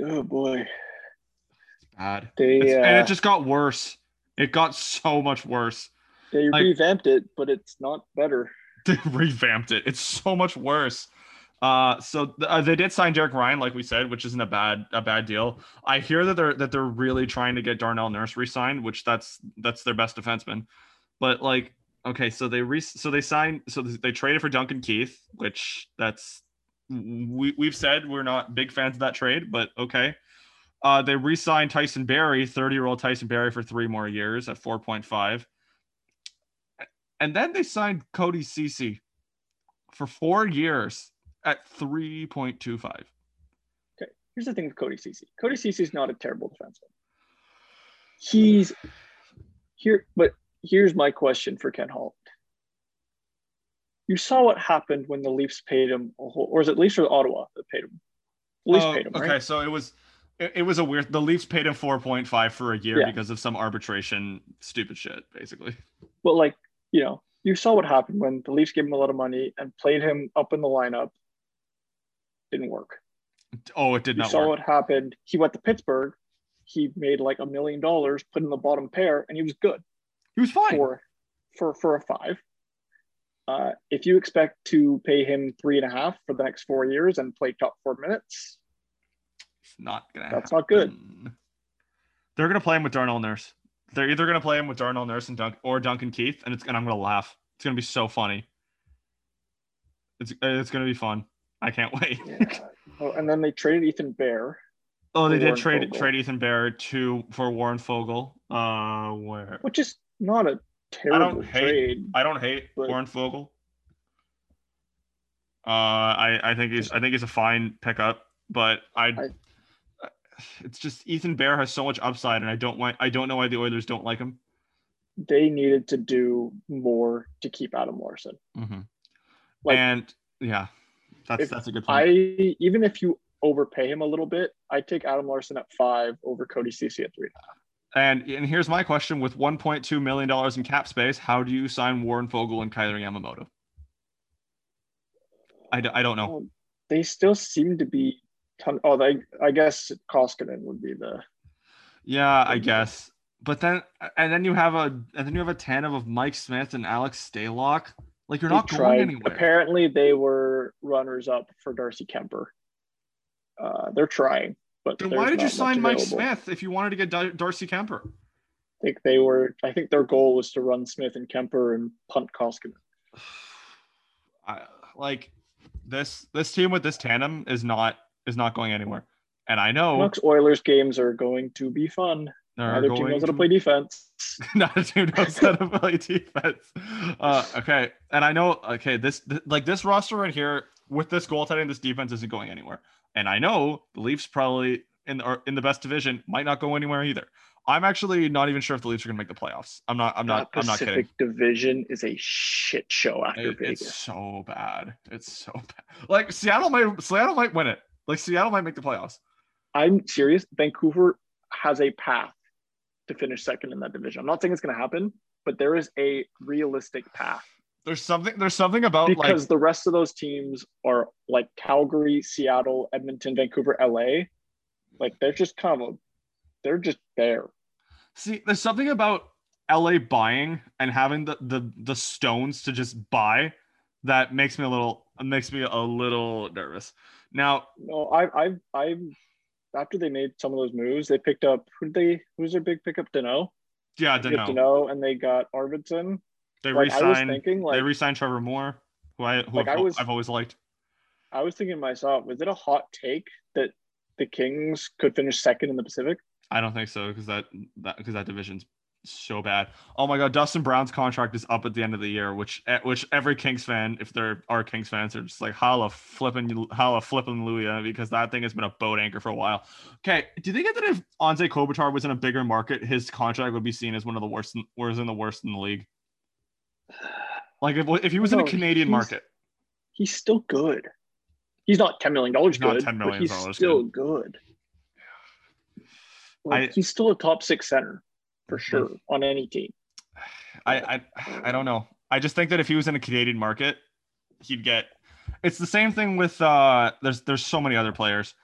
oh boy, it's bad. They it's, uh, and it just got worse. It got so much worse. They like, revamped it, but it's not better. They revamped it. It's so much worse. Uh, so th- uh, they did sign Derek Ryan, like we said, which isn't a bad a bad deal. I hear that they're that they're really trying to get Darnell Nurse re-signed, which that's that's their best defenseman. But like, okay, so they re so they signed so they traded for Duncan Keith, which that's we, we've said we're not big fans of that trade, but okay. Uh, they re-signed Tyson Barrie, 30-year-old Tyson Barrie, for three more years at 4.5. And then they signed Cody Cece for four years at 3.25. Okay. Here's the thing with Cody Cece. Cody Cece is not a terrible defenseman. He's here, but here's my question for Ken Holland. You saw what happened when the Leafs paid him, a whole, or is it Leafs or Ottawa that paid him? The Leafs Oh, paid him, okay, right? so it was it, it was a weird. The Leafs paid him 4.5 for a year Yeah. because of some arbitration, stupid shit, basically. But like, you know, you saw what happened when the Leafs gave him a lot of money and played him up in the lineup. Didn't work. Oh, it did not. You not saw work. what happened. He went to Pittsburgh. He made like a million dollars, put in the bottom pair, and he was good. He was fine. for for for a five. Uh, if you expect to pay him three and a half for the next four years and play top four minutes, It's not gonna. That's not good. They're gonna play him with Darnell Nurse. They're either gonna play him with Darnell Nurse and Dunk or Duncan Keith, and it's and I'm gonna laugh. It's gonna be so funny. It's it's gonna be fun. I can't wait. yeah. oh, and then they traded Ethan Bear. oh, they did Warren trade Foegele. trade Ethan Barrett to for Warren Foegele. Uh, where which is not a terrible hate- trade. I don't hate But- Warren Foegele. Uh, I I think he's I think he's a fine pickup, but I, I- it's just Ethan Bear has so much upside, and I don't want I don't know why the Oilers don't like him. They needed to do more to keep Adam Larsson. Mm-hmm. Like- and yeah, that's that's a good point. I even if you overpay him a little bit, I take Adam Larsson at five over Cody Cece at three. and and and here's my question: With 1.2 million dollars in cap space, how do you sign Warren Foegele and Kailer Yamamoto? I, d- I don't know. Um, they still seem to be. Ton- oh, they, I guess Koskinen would be the. Yeah, I guess. But then and then you have a and then you have a tandem of Mike Smith and Alex Stalock. Like you're not going anywhere. Apparently, they were runners up for Darcy Kuemper. Uh, they're trying, but Then why did you sign Mike. Smith if you wanted to get Dar- Darcy Kuemper? I think they were. I think their goal was to run Smith and Kuemper and punt Koskinen. I, like this this team with this tandem is not is not going anywhere. And I know Canucks Oilers games are going to be fun. Neither team knows how to to- play defense. not a team knows how to play defense. Uh, okay, and I know. Okay, this th- like this roster right here with this goaltending, this defense isn't going anywhere. And I know the Leafs probably in or in the best division might not go anywhere either. I'm actually not even sure if the Leafs are going to make the playoffs. I'm not. I'm not. I'm not kidding. Division is a shit show after It- Vegas. it's so bad. It's so bad. Like Seattle might. Seattle might win it. Like Seattle might make the playoffs. I'm serious. Vancouver has a path to finish second in that division. I'm not saying it's going to happen, but there is a realistic path There's something. There's something about because like the rest of those teams are like Calgary, Seattle, Edmonton, Vancouver, LA. Like they're just kind of they're just there. See, there's something about LA buying and having the the the stones to just buy that makes me a little makes me a little nervous. Now, No, I, I've, I've, after they made some of those moves, they picked up who did they? Who's their big pickup? Danault. yeah, I know. Danault, and they got Arvidsson. They Like re-signed. thinking, they like re-signed Trevor Moore, who I who Like, I've, I was- I've always liked. I was thinking to myself, was it a hot take that the Kings could finish second in the Pacific? I don't think so because that that because that division's so bad. Oh my god, Dustin Brown's contract is up at the end of the year, which eh, which every Kings fan, if there are Kings fans, are just like holla flipping holla flipping Luya because that thing has been a boat anchor for a while. Okay, do you think that if Anze Kopitar was in a bigger market, his contract would be seen as one of the worst, is in the worst in the league? Like if if he was in a Canadian market, He's still good. He's not ten million dollars He's not good, $10 but he's still good. Like, I- he's still a top six center for Mhm. sure on any team. I, I I don't know. I just think that if he was in a Canadian market, he'd get. It's the same thing with uh. There's there's so many other players,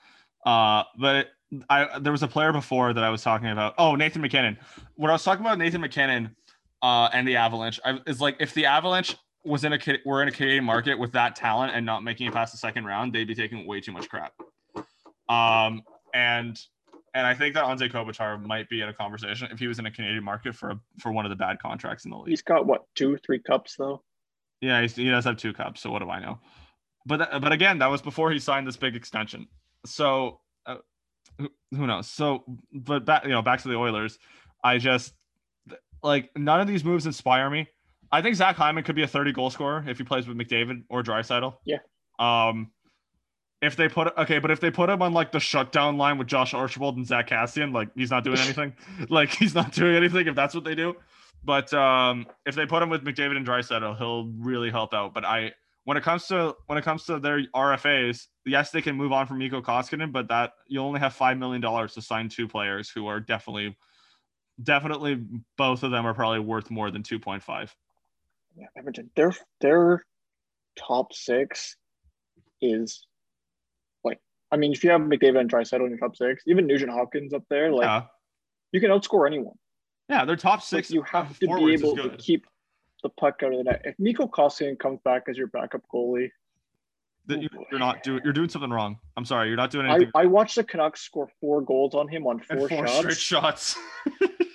uh. But I there was a player before that I was talking about. Oh, Nathan MacKinnon. When I was talking about Nathan MacKinnon, uh, and the Avalanche, I is like if the Avalanche was in a were in a Canadian market with that talent and not making it past the second round, they'd be taking way too much crap. Um, and and I think that Anze Kopitar might be in a conversation if he was in a Canadian market for a, for one of the bad contracts in the league. He's got what two, three cups though. Yeah, he's, he does have two cups. So what do I know? But th- but again, that was before he signed this big extension. So uh, who, who knows? So, but back you know back to the Oilers. I just like none of these moves inspire me. I think Zach Hyman could be a 30 goal scorer if he plays with McDavid or Draisaitl. Yeah. Um, if they put okay, but if they put him on like the shutdown line with Josh Archibald and Zach Kassian, like he's not doing anything. like he's not doing anything if that's what they do. But um, if they put him with McDavid and Draisaitl, he'll really help out. But I, when it comes to when it comes to their RFAs, yes, they can move on from Mikko Koskinen, but that you only have five million dollars to sign two players who are definitely, definitely both of them are probably worth more than two point five. Yeah, Edmonton. Their their top six is like I mean, if you have McDavid and Draisaitl in your top six, even Nugent Hopkins up there, like yeah, you can outscore anyone. yeah, their top six. you have to be able to keep the puck out of the net. If Mikko Koskinen comes back as your backup goalie, that you, you're not doing. You're doing something wrong. I'm sorry. You're not doing anything. I watched the Canucks score four goals on him on four, four shots. straight shots.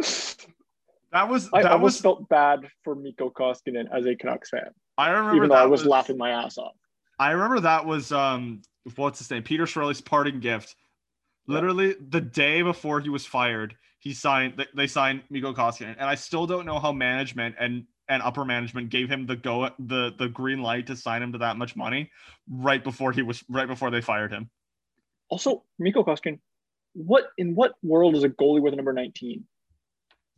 that was I that almost was. felt bad for Mikko Koskinen as a Canucks fan, I remember even though that I was, laughing my ass off. I remember that was um what's his name? Peter Chiarelli's parting gift. Literally the day before he was fired, he signed they, they signed Mikko Koskinen. And I still don't know how management and and upper management gave him the go the the green light to sign him to that much money right before he was right before they fired him. Also, Mikko Koskinen, what in what world is a goalie with a number 19?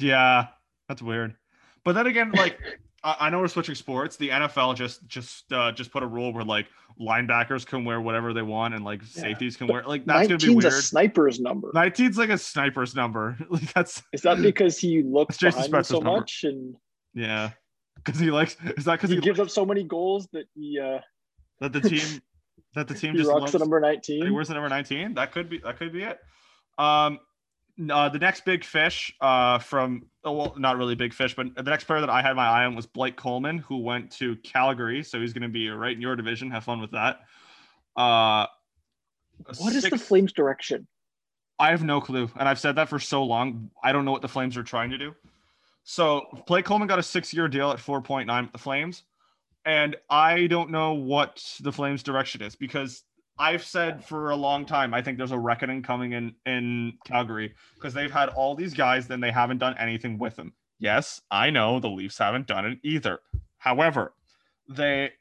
Yeah, that's weird. But then again, like I, I know we're switching sports. The NFL just just uh, just put a rule where like linebackers can wear whatever they want and like Yeah, safeties can but wear like that's gonna be 19's a sniper's number. 19's like a sniper's number. like that's Is that because he looks Jason behind so number. much and yeah. Because he likes is that because he he, gives up so many goals that he uh, that the team that the team just rocks loves, the number that he 19? wears the number 19? That could be that could be it. Um uh, the next big fish uh from oh, well not really big fish, but the next player that I had my eye on was Blake Coleman, who went to Calgary. So he's gonna be right in your division. Have fun with that. Uh What is the Flames' direction? I have no clue. And I've said that for so long. I don't know what the Flames are trying to do. So Blake Coleman got a six year deal at 4.9 with the Flames. And I don't know what the Flames direction is because I've said for a long time, I think there's a reckoning coming in in Calgary because they've had all these guys, then they haven't done anything with them. Yes, I know the Leafs haven't done it either. However, they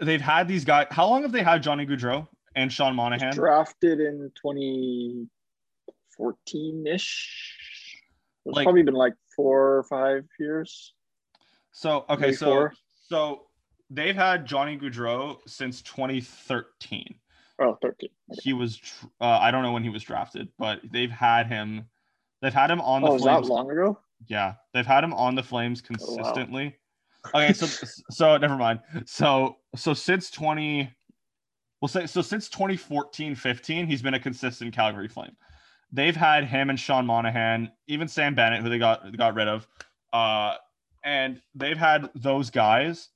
they've had these guys. How long have they had Johnny Gaudreau and Sean Monahan? Drafted in 2014 ish. It's Like- probably been like four or five years. So okay, so four. so they've had Johnny Gaudreau since 2013. Oh, 13. Okay. He was uh, I don't know when he was drafted, but they've had him. They've had him on the Oh, is that Flames. long ago? Yeah, they've had him on the Flames Oh, wow. consistently. Okay, so so never mind. So so since 20 we'll say so since 2014 15 he's been a consistent Calgary Flame. They've had him and Sean Monahan, even Sam Bennett who they got got rid of. Uh and they've had those guys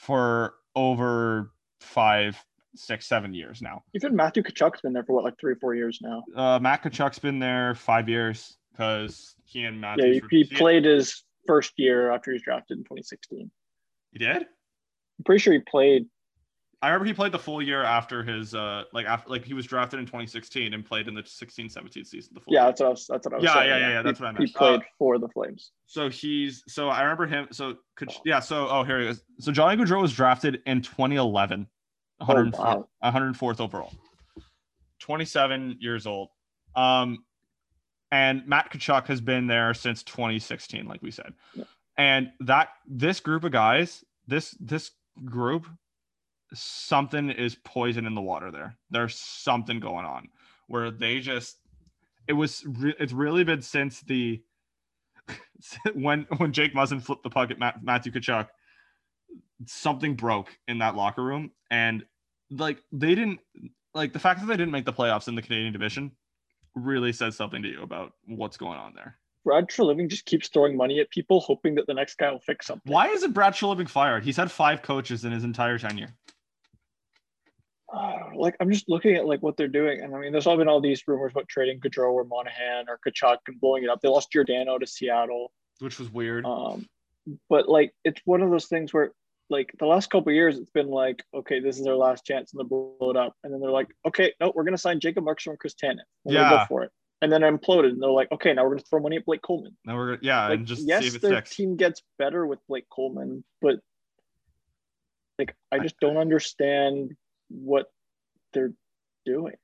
for over 5 6 7 years now. Even Matthew Tkachuk's been there for what, like three or four years now. Uh Matt Tkachuk's been there 5 years cuz he and Matthew. Yeah, he, he played his first year after he was drafted in 2016. He did? I'm pretty sure he played. I remember he played the full year after his uh like after like he was drafted in 2016 and played in the 16-17 season. The full Yeah, year. that's what I was. That's what I was Yeah, saying. yeah, yeah, yeah, He- that's what I meant. He played Uh, for the Flames. So he's so I remember him. So could yeah. So oh here he is. So Johnny Gaudreau was drafted in 2011, 104th, wow. 104th overall, 27 years old. Um, and Matt Tkachuk has been there since 2016, like we said. Yeah. And that this group of guys, this this group, something is poison in the water there. There's something going on where they just it was re- it's really been since the when when Jake Muzzin flipped the puck at Matt, Matthew Tkachuk, something broke in that locker room, and like they didn't like the fact that they didn't make the playoffs in the Canadian division really says something to you about what's going on there. Brad Treliving just keeps throwing money at people, hoping that the next guy will fix something. Why isn't Brad Treliving fired? He's had five coaches in his entire tenure. Uh, like I'm just looking at like what they're doing, and I mean, there's all been all these rumors about trading Gaudreau or Monahan or Tkachuk and blowing it up. They lost Giordano to Seattle, Which was weird. um, but like it's one of those things where like the last couple of years, it's been like, okay, this is our last chance, and they blow it up, and then they're like, okay, no, we're gonna sign Jacob Markstrom and Chris Tanev. We're Yeah. go for it, and then it imploded, and they're like, okay, now we're gonna throw money at Blake Coleman. Now we're gonna yeah, Like, and just yes, see if it their sticks. team gets better with Blake Coleman, but like I just don't understand what they're doing.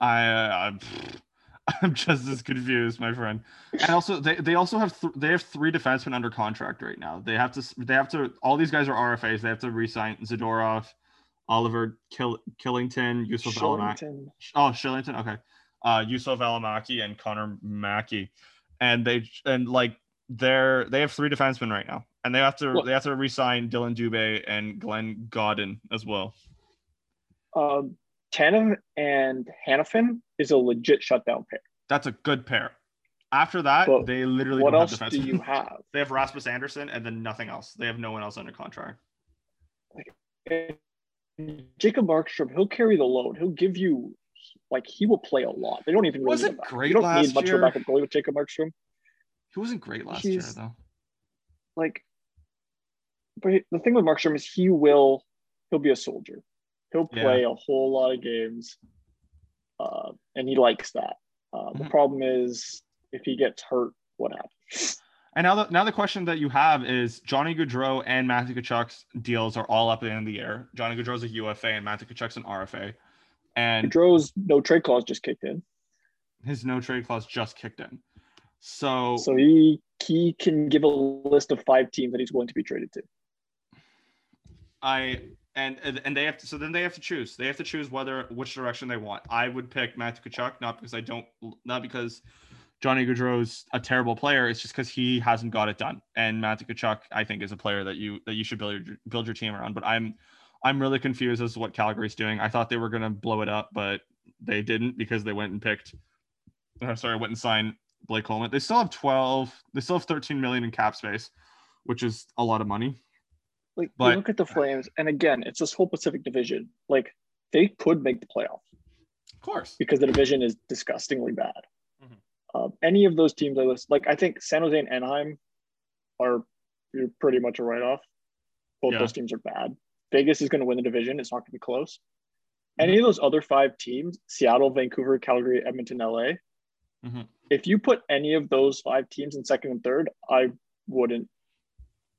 I uh, I'm, I'm just as confused, my friend. And also, they, they also have th- they have three defensemen under contract right now. They have to they have to all these guys are RFAs. They have to re-sign Zadorov, Oliver Kill, Kylington, Yusuf Alamaki. Oh, Shillington. Okay, uh, Yusuf Alamaki and Connor Mackey, and they and like they're they have three defensemen right now, and they have to Look. they have to re-sign Dylan Dubé and Glenn Gawdin as well. Um, Tanev and Hanifin is a legit shutdown pair. That's a good pair. After that, But they literally What don't else have do you have? They have Rasmus Andersson and then nothing else. They have no one else under contract. Jacob Markstrom, he'll carry the load. He'll give you like he will play a lot. They don't even really Wasn't need a back- great You don't last need much year. of a backup goalie with Jacob Markstrom. He wasn't great last year though. Like, but the thing with Markstrom is he will he'll be a soldier. He'll Yeah. play a whole lot of games, uh, and he likes that. Uh, The Mhm. problem is if he gets hurt, what happens? And now the now the question that you have is Johnny Gaudreau and Matthew Tkachuk's deals are all up in the end of the year. Johnny Gaudreau's a UFA and Matthew Tkachuk's an RFA. And Gaudreau's no trade clause just kicked in, his no trade clause just kicked in. So, so he he can give a list of five teams that he's willing to be traded to. I and and they have to so then they have to choose. They have to choose whether which direction they want. I would pick Matthew Tkachuk, not because I don't not because Johnny Gaudreau's a terrible player. It's just because he hasn't got it done. And Matthew Tkachuk, I think, is a player that you that you should build your, build your team around. But I'm I'm really confused as to what Calgary's doing. I thought they were gonna blow it up, but they didn't because they went and picked. Uh, sorry, went and signed Blake Coleman. They still have 12. They still have 13 million in cap space, which is a lot of money. Like But- you look at the Flames, and again, it's this whole Pacific Division. Like they could make the playoffs Of course. because the division is disgustingly bad. Mhm. Um, any of those teams I list, like I think San Jose and Anaheim are you're pretty much a write off. Both Yeah. those teams are bad. Vegas is going to win the division. It's not going to be close. Any of those other five teams, Seattle, Vancouver, Calgary, Edmonton, LA, Mhm. if you put any of those five teams in second and third, I wouldn't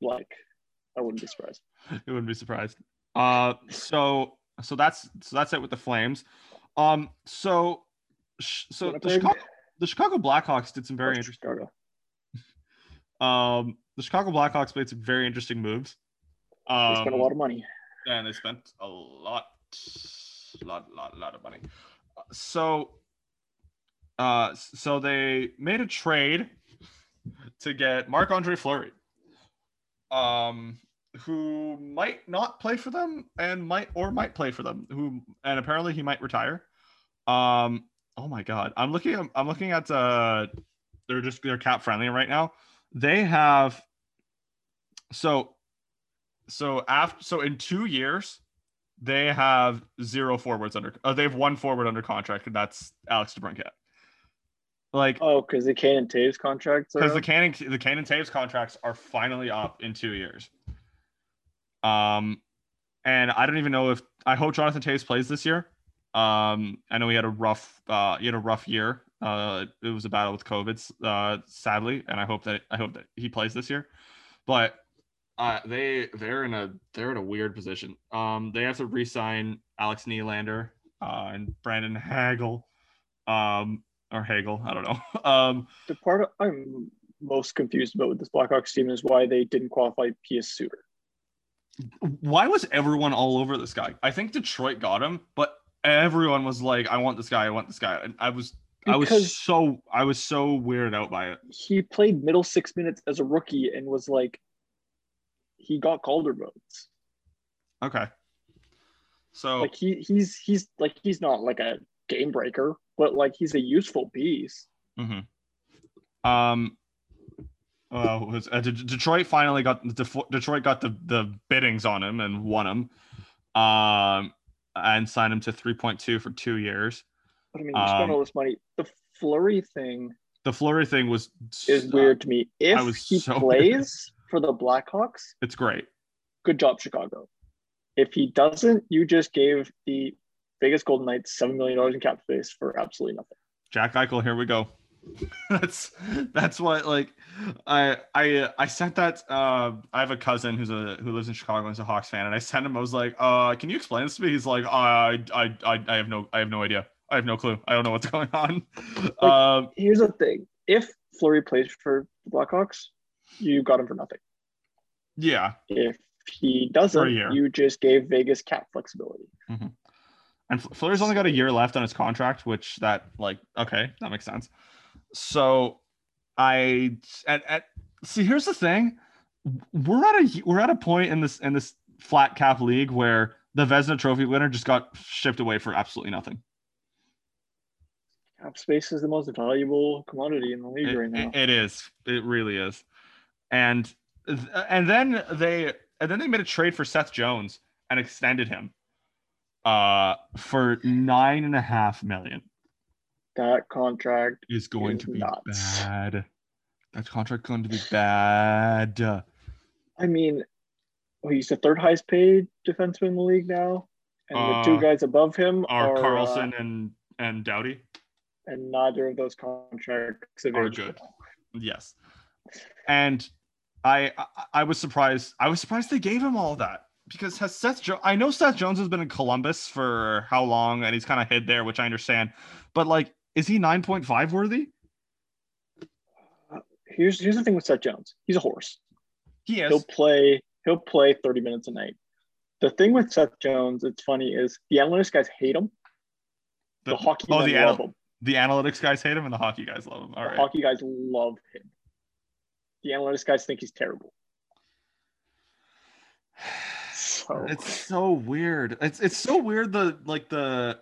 like, I wouldn't be surprised. you wouldn't be surprised. Uh, so so that's so that's it with the Flames. Um, so so the Chicago, the Chicago Blackhawks did some very interesting. Chicago. Um, the Chicago Blackhawks made some very interesting moves. They Um, spent a lot of money. and they spent a lot, a lot, lot, lot of money. So, uh, so they made a trade to get Marc Andre Fleury, um, who might not play for them and might or might play for them. Who and apparently he might retire. Um, oh my God, I'm looking. at I'm looking at. Uh, they're just they're cap friendly right now. They have. So so after so in two years they have zero forwards under uh, they have one forward under contract and that's alex DeBrincat. like Oh, because the and Toews contracts because the? Cannon the Cannon Toews contracts are finally up in two years um and i don't even know if i hope jonathan Toews plays this year um i know he had a rough uh he had a rough year uh it was a battle with covid uh sadly and i hope that i hope that he plays this year but uh, they they're in a they're in a weird position. Um, they have to re-sign Alex Nylander uh, and Brandon Hagel, um, or Hagel. I don't know. Um, the part I'm most confused about with this Blackhawks team is why they didn't qualify Pius Suter. Why was everyone all over this guy? I think Detroit got him, but everyone was like, "I want this guy. I want this guy." And I was I was so I was so weirded out by it. He played middle six minutes as a rookie and was like, he got Calder votes. Okay. So Like he he's he's like he's not like a game breaker, but like he's a useful piece. Mm-hmm. Um. Uh, was uh, De- Detroit finally got De- Detroit got the the biddings on him and won him, um, and signed him to three point two for two years. But I mean, you Um, all this money. The Fleury thing The Fleury thing was is weird to me. If was he so plays for the Blackhawks, It's great. good job, Chicago. If he doesn't, you just gave the Vegas Golden Knights $7 million in cap space for absolutely nothing. Jack Eichel, here we go. that's that's what like I I I sent that uh I have a cousin who's a who lives in Chicago and is a Hawks fan and I sent him I was like uh can you explain this to me? He's like uh, I I I I have no I have no idea. I have no clue. I don't know what's going on. Like, um Here's the thing. If Fleury plays for the Blackhawks, you got him for nothing. yeah. If he doesn't, you just gave Vegas cap flexibility. and Fl- Fleury's only got a year left on his contract which that like okay that makes sense so I at, at see here's the thing we're at a we're at a point in this in this flat cap league where the Vezina Trophy winner just got shipped away for absolutely nothing. Cap space is the most valuable commodity in the league It- right now. it- it is. It really is. And and then they and then they made a trade for Seth Jones and extended him uh for nine and a half million. That contract, Is going Is to be nuts. bad. That contract going to be bad. I mean, well, he's the third highest paid defenseman in the league now. And the Uh, two guys above him Are are, Carlson uh, and and Doughty? and neither of those contracts Are good. Yes. And I, I I was surprised. I was surprised they gave him all that because has Seth jo- I know Seth Jones has been in Columbus for how long and he's kind of hid there, which I understand. But like, is he 9.5 worthy? Here's here's the thing with Seth Jones. He's a horse. He He'll play. He'll play 30 minutes a night. The thing with Seth Jones, it's funny, is the analytics guys hate him. The, hockey oh, the, love anal- him. the analytics guys hate him and the hockey guys love him. All the right. hockey guys love him. The analytics guys think he's terrible. So It's so weird. It's it's so weird the like the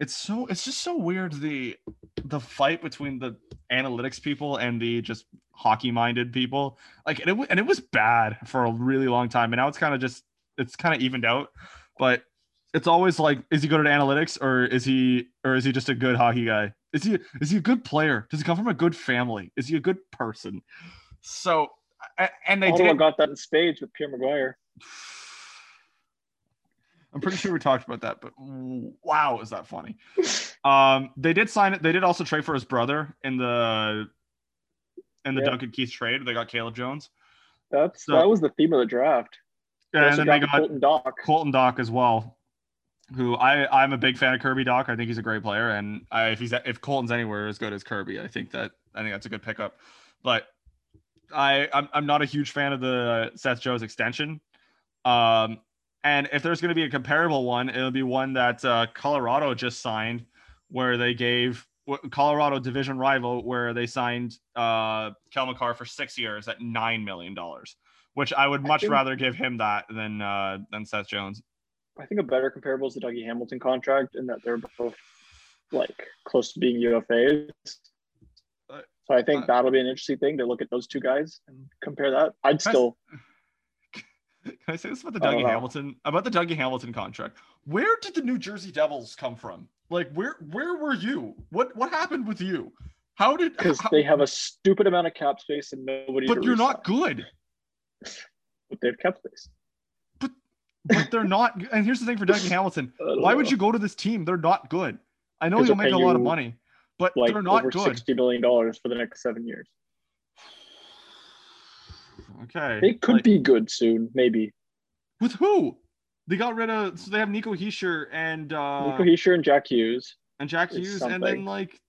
it's so it's just so weird the the fight between the analytics people and the just hockey minded people. Like and it, and it was bad for a really long time and now it's kind of just it's kind of evened out. But it's always like is he good at analytics or is he or is he just a good hockey guy? Is he is he a good player? Does he come from a good family? Is he a good person? So and they Ottawa did got that in spades with Pierre McGuire. I'm pretty sure we talked about that, but wow, is that funny? Um, they did sign it. They did also trade for his brother in the in the Yeah. Duncan Keith trade. They got Caleb Jones, That's So- that was the theme of the draft. They and then they got got Colton Dach. Colton Dach as well. Who I I'm a big fan of Kirby Dach. I think he's a great player, and I, if he's if Colton's anywhere as good as Kirby, I think that I think that's a good pickup. But I I'm, I'm not a huge fan of the Seth Jones extension. Um, and if there's going to be a comparable one, it'll be one that uh, Colorado just signed, where they gave Colorado division rival, where they signed uh, Cale Makar for six years at nine million dollars, which I would I much think- rather give him that than uh, than Seth Jones. I think a better comparable is the Dougie Hamilton contract in that they're both like close to being UFAs. Uh, So I think uh, that'll be an interesting thing to look at those two guys and compare that. I'd I- still Can I say this about the Dougie. Hamilton about the Dougie Hamilton contract? Where did the New Jersey Devils come from? Like where where were you? What what happened with you? How did because they have a stupid amount of cap space and nobody. but you're not good. But they have cap space. But but they're not and here's the thing for Dougie Hamilton. Why would you go to this team? They're not good. I know you'll make a lot of money, but like they're not over good. sixty million dollars for the next seven years? Okay. They could like, be good soon, maybe. with who? They got rid of so they have Nico Hischier and uh Nico Hischier and Jack Hughes. and Jack Hughes, and then like,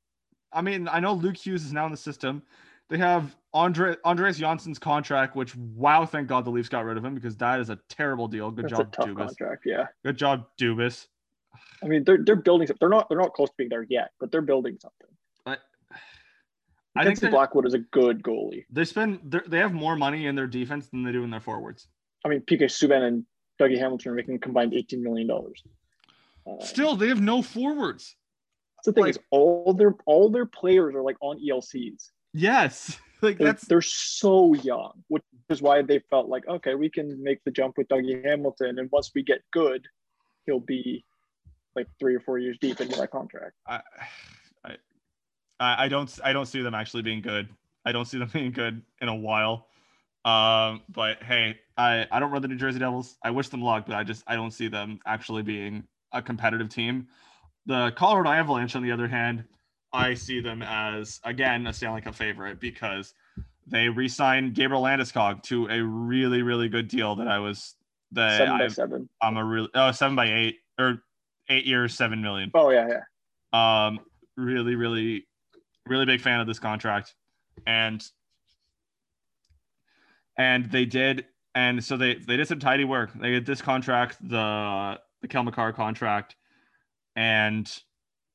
I mean, I know Luke Hughes is now in the system. They have Andre Andreas Johnsson's contract, which wow, thank God the Leafs got rid of him because that is a terrible deal. Good That's job, a tough Dubas. contract. Yeah. Good job, Dubas. I mean, they're they're building. They're not they're not close to being there yet, but they're building something. I, Mackenzie they Blackwood is a good goalie. they spend they're- have more money in their defense than they do in their forwards. I mean, PK Subban and Dougie Hamilton are making combined eighteen million dollars. Uh, Still, they have no forwards. that's the thing like- is all their all their players are like on ELCs. Yes, like They're, that's they're so young, which is why they felt like okay, we can make the jump with Dougie Hamilton, and once we get good, he'll be like three or four years deep into that contract. I, I, I don't I don't see them actually being good. I don't see them being good in a while. Um, but hey, I I don't run the New Jersey Devils. I wish them luck, but I just I don't see them actually being a competitive team. The Colorado Avalanche, on the other hand, I see them as again a Stanley Cup favorite because they re-signed Gabriel Landeskog to a really really good deal that I was that seven by I, seven. I'm a real oh seven by eight or eight years seven million. Oh yeah, yeah. Um, really really really big fan of this contract, and and they did and so they they did some tidy work. They did this contract, the the Cale Makar contract, and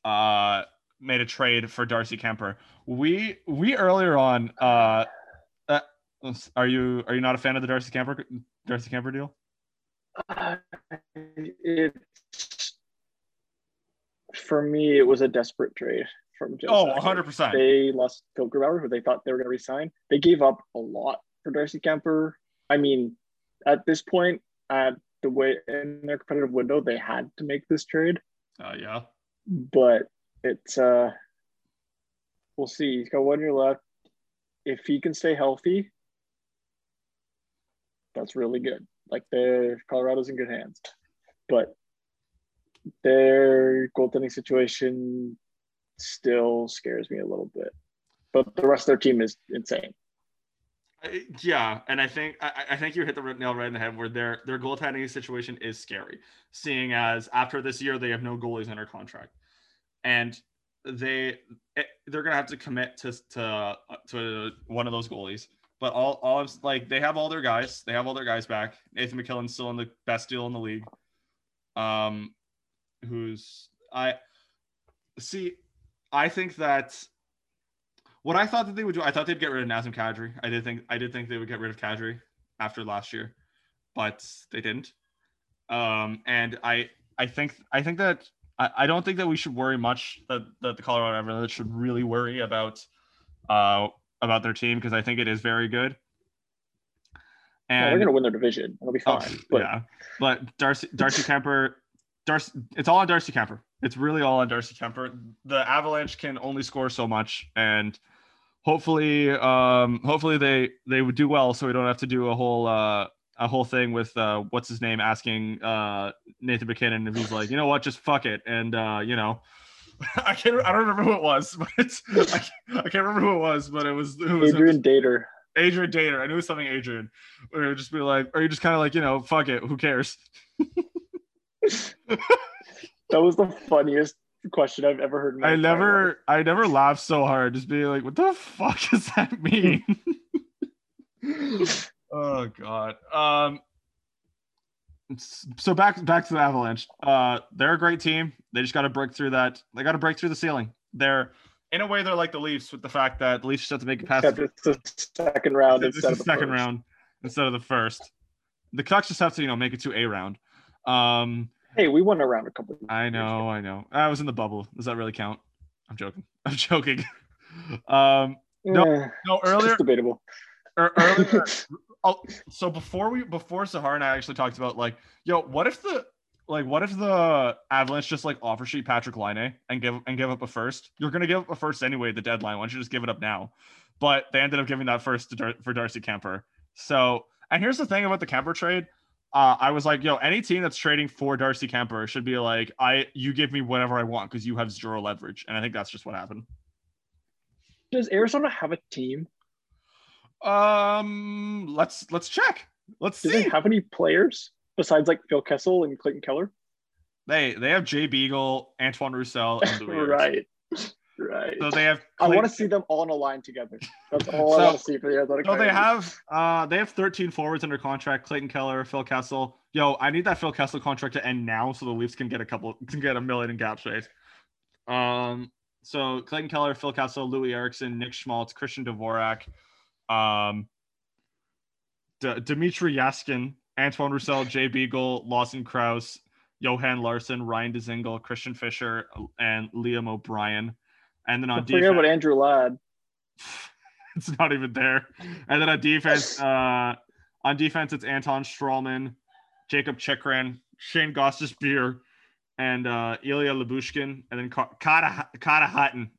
uh made a trade for Darcy Kuemper. We we earlier on uh, uh are you are you not a fan of the Darcy Kuemper Darcy Kuemper deal? Uh, it's for me, it was a desperate trade from Joe. Oh, Sakic. 100 percent. They lost Phil Grubauer, who they thought they were going to resign. They gave up a lot for Darcy Kuemper. I mean, at this point, at the way in their competitive window, they had to make this trade. Uh, yeah. But it's uh, we'll see. He's got one year left. If he can stay healthy, that's really good. Like the Colorado's in good hands, but their goaltending situation still scares me a little bit. But the rest of their team is insane. Yeah, and I think I, I think you hit the nail right in the head where their their goaltending situation is scary, seeing as after this year they have no goalies under contract, and they eh, they're gonna have to commit to to to one of those goalies. But all all of, like they have all their guys, they have all their guys back. Nathan MacKinnon's still in the best deal in the league. Um, who's I see. I think that what I thought that they would do, I thought they'd get rid of Nazem Kadri. I did think I did think they would get rid of Kadri after last year, but they didn't. Um, and I I think I think that I, I don't think that we should worry much that, that the Colorado Avalanche should really worry about uh about their team because I think it is very good. And they're going to win their division. It'll be Oh, fine. but yeah, but Darcy Darcy Kuemper, Darcy, it's all on Darcy Kuemper. It's really all on Darcy Kuemper. The Avalanche can only score so much, and hopefully, um, hopefully they they would do well, so we don't have to do a whole uh a whole thing with uh what's his name asking uh Nathan MacKinnon if he's like, you know what, just fuck it, and uh you know. I can't. I don't remember who it was, but it's. I can't, I can't remember who it was, but it was. It was Adrian Dater. Adrian Dater. I knew it was something Adrian. Or just be like, or you just kind of like, you know, fuck it, who cares? That was the funniest question I've ever heard. in my I never, I never laughed so hard. Just being like, what the fuck does that mean? oh god. Um. So back back to the Avalanche. Uh, they're a great team. They just got to break through that. They got to break through the ceiling. They're in a way they're like the Leafs with the fact that the Leafs just have to make it past the second round this instead is of the the second first. round instead of the first. The Canucks just have to, you know, make it to a round. Um, Hey, we won around a couple. Of I know, I know. I was in the bubble. Does that really count? I'm joking. I'm joking. Um, No, Eh, no, it's earlier, debatable. er, earlier. Oh, so before we, before Sahar and I actually talked about like, yo, what if the, like, what if the Avalanche just like offer sheet Patrik Laine and give and give up a first? You're gonna give up a first anyway at the deadline. Why don't you just give it up now? But they ended up giving that first to Dar- for Darcy Kuemper. So, and here's the thing about the Kuemper trade. Uh, I was like, yo, any team that's trading for Darcy Kuemper should be like, I, you give me whatever I want because you have zero leverage, and I think that's just what happened. Does Arizona have a team? Um, let's let's check. Let's Do see. they have any players besides like Phil Kessel and Clayton Keller? They they have Jay Beagle, Antoine Roussel, and Louis right, right. So they have. I want to see them all in a line together. That's all So- I want to see for the Arizona So they have uh they have 13 forwards under contract. Clayton Keller, Phil Kessel. Yo, I need that Phil Kessel contract to end now so the Leafs can get a couple can get a million in cap space. Um so Clayton Keller, Phil Kessel, Louis Eriksson, Nick Schmaltz, Christian Dvorak, um D- Dmitry Jaskin, Antoine Roussel, Jay Beagle, Lawson Crouse, Johan Larsson, Ryan Dzingel, Christian Fischer, and Liam O'Brien. And then on forget defense, about Andrew Ladd. it's not even there. And then on defense, uh, on defense, it's Anton Stralman, Jacob Chychrun, Shane Gostisbehere, and uh, Ilya Lyubushkin, and then Ka- Kata Carter Hutton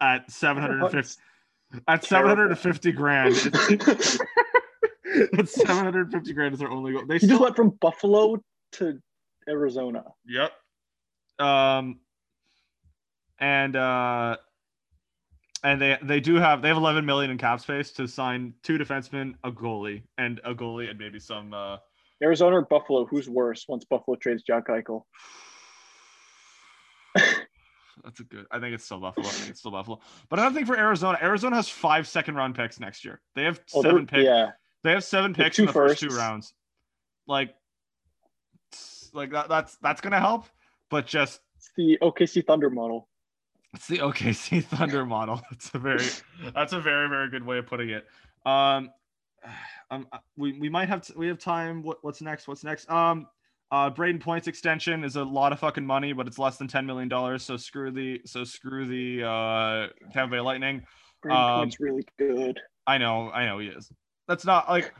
at seven hundred and fifty at seven hundred and fifty grand. It's, That's 750 grand is their only goal. They He still, went from Buffalo to Arizona. Yep. Um, and uh, and they they do have they have 11 million in cap space to sign two defensemen, a goalie, and a goalie, and maybe some. Uh, Arizona or Buffalo, who's worse once Buffalo trades Jack Eichel? that's a good. I think it's still Buffalo. I think it's still Buffalo. But another thing for Arizona, Arizona has five second round picks next year. They have Oh, seven picks. Yeah. They have seven picks in the first two rounds. Like, like that. That's that's gonna help. But just It's the OKC Thunder model. It's the OKC Thunder model. That's a very that's a very very good way of putting it. Um, um we, we might have t- we have time. What, what's next? What's next? Um, uh, Brayden Points extension is a lot of fucking money, but it's less than ten million dollars. So screw the so screw the uh Tampa Bay Lightning. Brayden Um, Point's really good. I know, I know he is. That's not like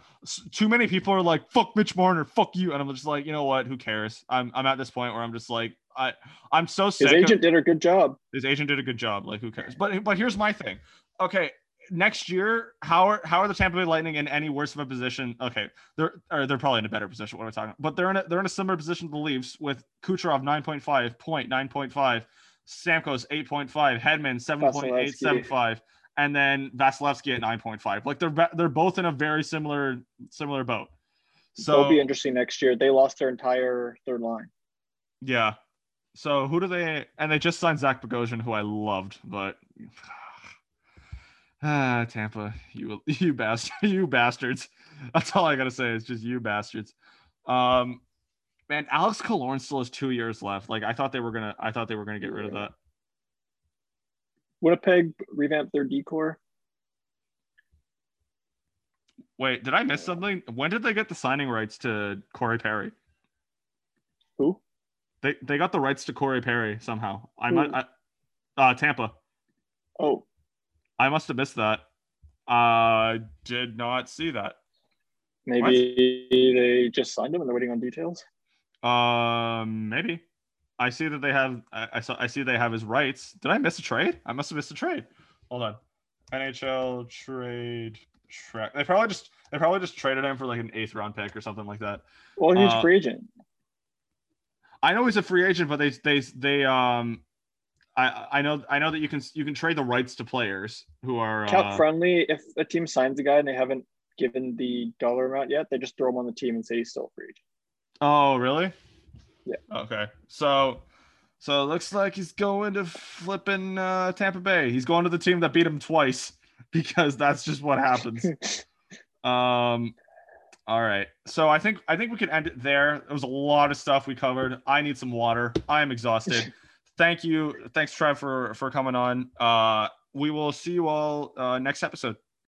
too many people are like fuck Mitch Marner, fuck you, and I'm just like, you know what? Who cares? I'm I'm at this point where I'm just like I I'm so sick. His of- agent did a good job. his agent did a good job. Like, who cares? But but here's my thing. Okay, next year, how are how are the Tampa Bay Lightning in any worse of a position? Okay, they're or they're probably in a better position. What am I talking? About? But they're in a they're in a similar position to the Leafs with Kucherov 9.5, point 9.5, Stamkos 8.5, Hedman 7.875, and then Vasilevskiy at 9.5. Like they're they're both in a very similar similar boat. So it'll be interesting next year. They lost their entire third line. Yeah. So who do they? And they just signed Zach Bogosian, who I loved, but ah, Tampa, you you bastard, you bastards. That's all I gotta say. It's just you bastards. Um, man, Alex Killorn still has two years left. Like I thought they were gonna, I thought they were gonna get rid of that. Winnipeg revamped their decor. Wait, did I miss something? When did they get the signing rights to Corey Perry? Who? They they got the rights to Corey Perry somehow. I might, I, uh, Tampa. Oh, I must have missed that. I did not see that. maybe they just signed him and they're waiting on details. Um, maybe. I see that they have. I, I saw. I see they have his rights. Did I miss a trade? I must have missed a trade. Hold on. NHL trade track. They probably just. They probably just traded him for like an eighth round pick or something like that. Well, he's Uh, free agent. I know he's a free agent, but they they they um. I, I know I know that you can you can trade the rights to players who are Cap uh, friendly. If a team signs a guy and they haven't given the dollar amount yet, they just throw him on the team and say he's still free agent. Oh, really? Yeah. Okay. So, so it looks like he's going to flipping uh, Tampa Bay. He's going to the team that beat him twice because that's just what happens. um, all right. So I think I think we can end it there. There was a lot of stuff we covered. I need some water. I am exhausted. Thank you. Thanks, Trev, for for coming on. Uh, we will see you all uh, next episode.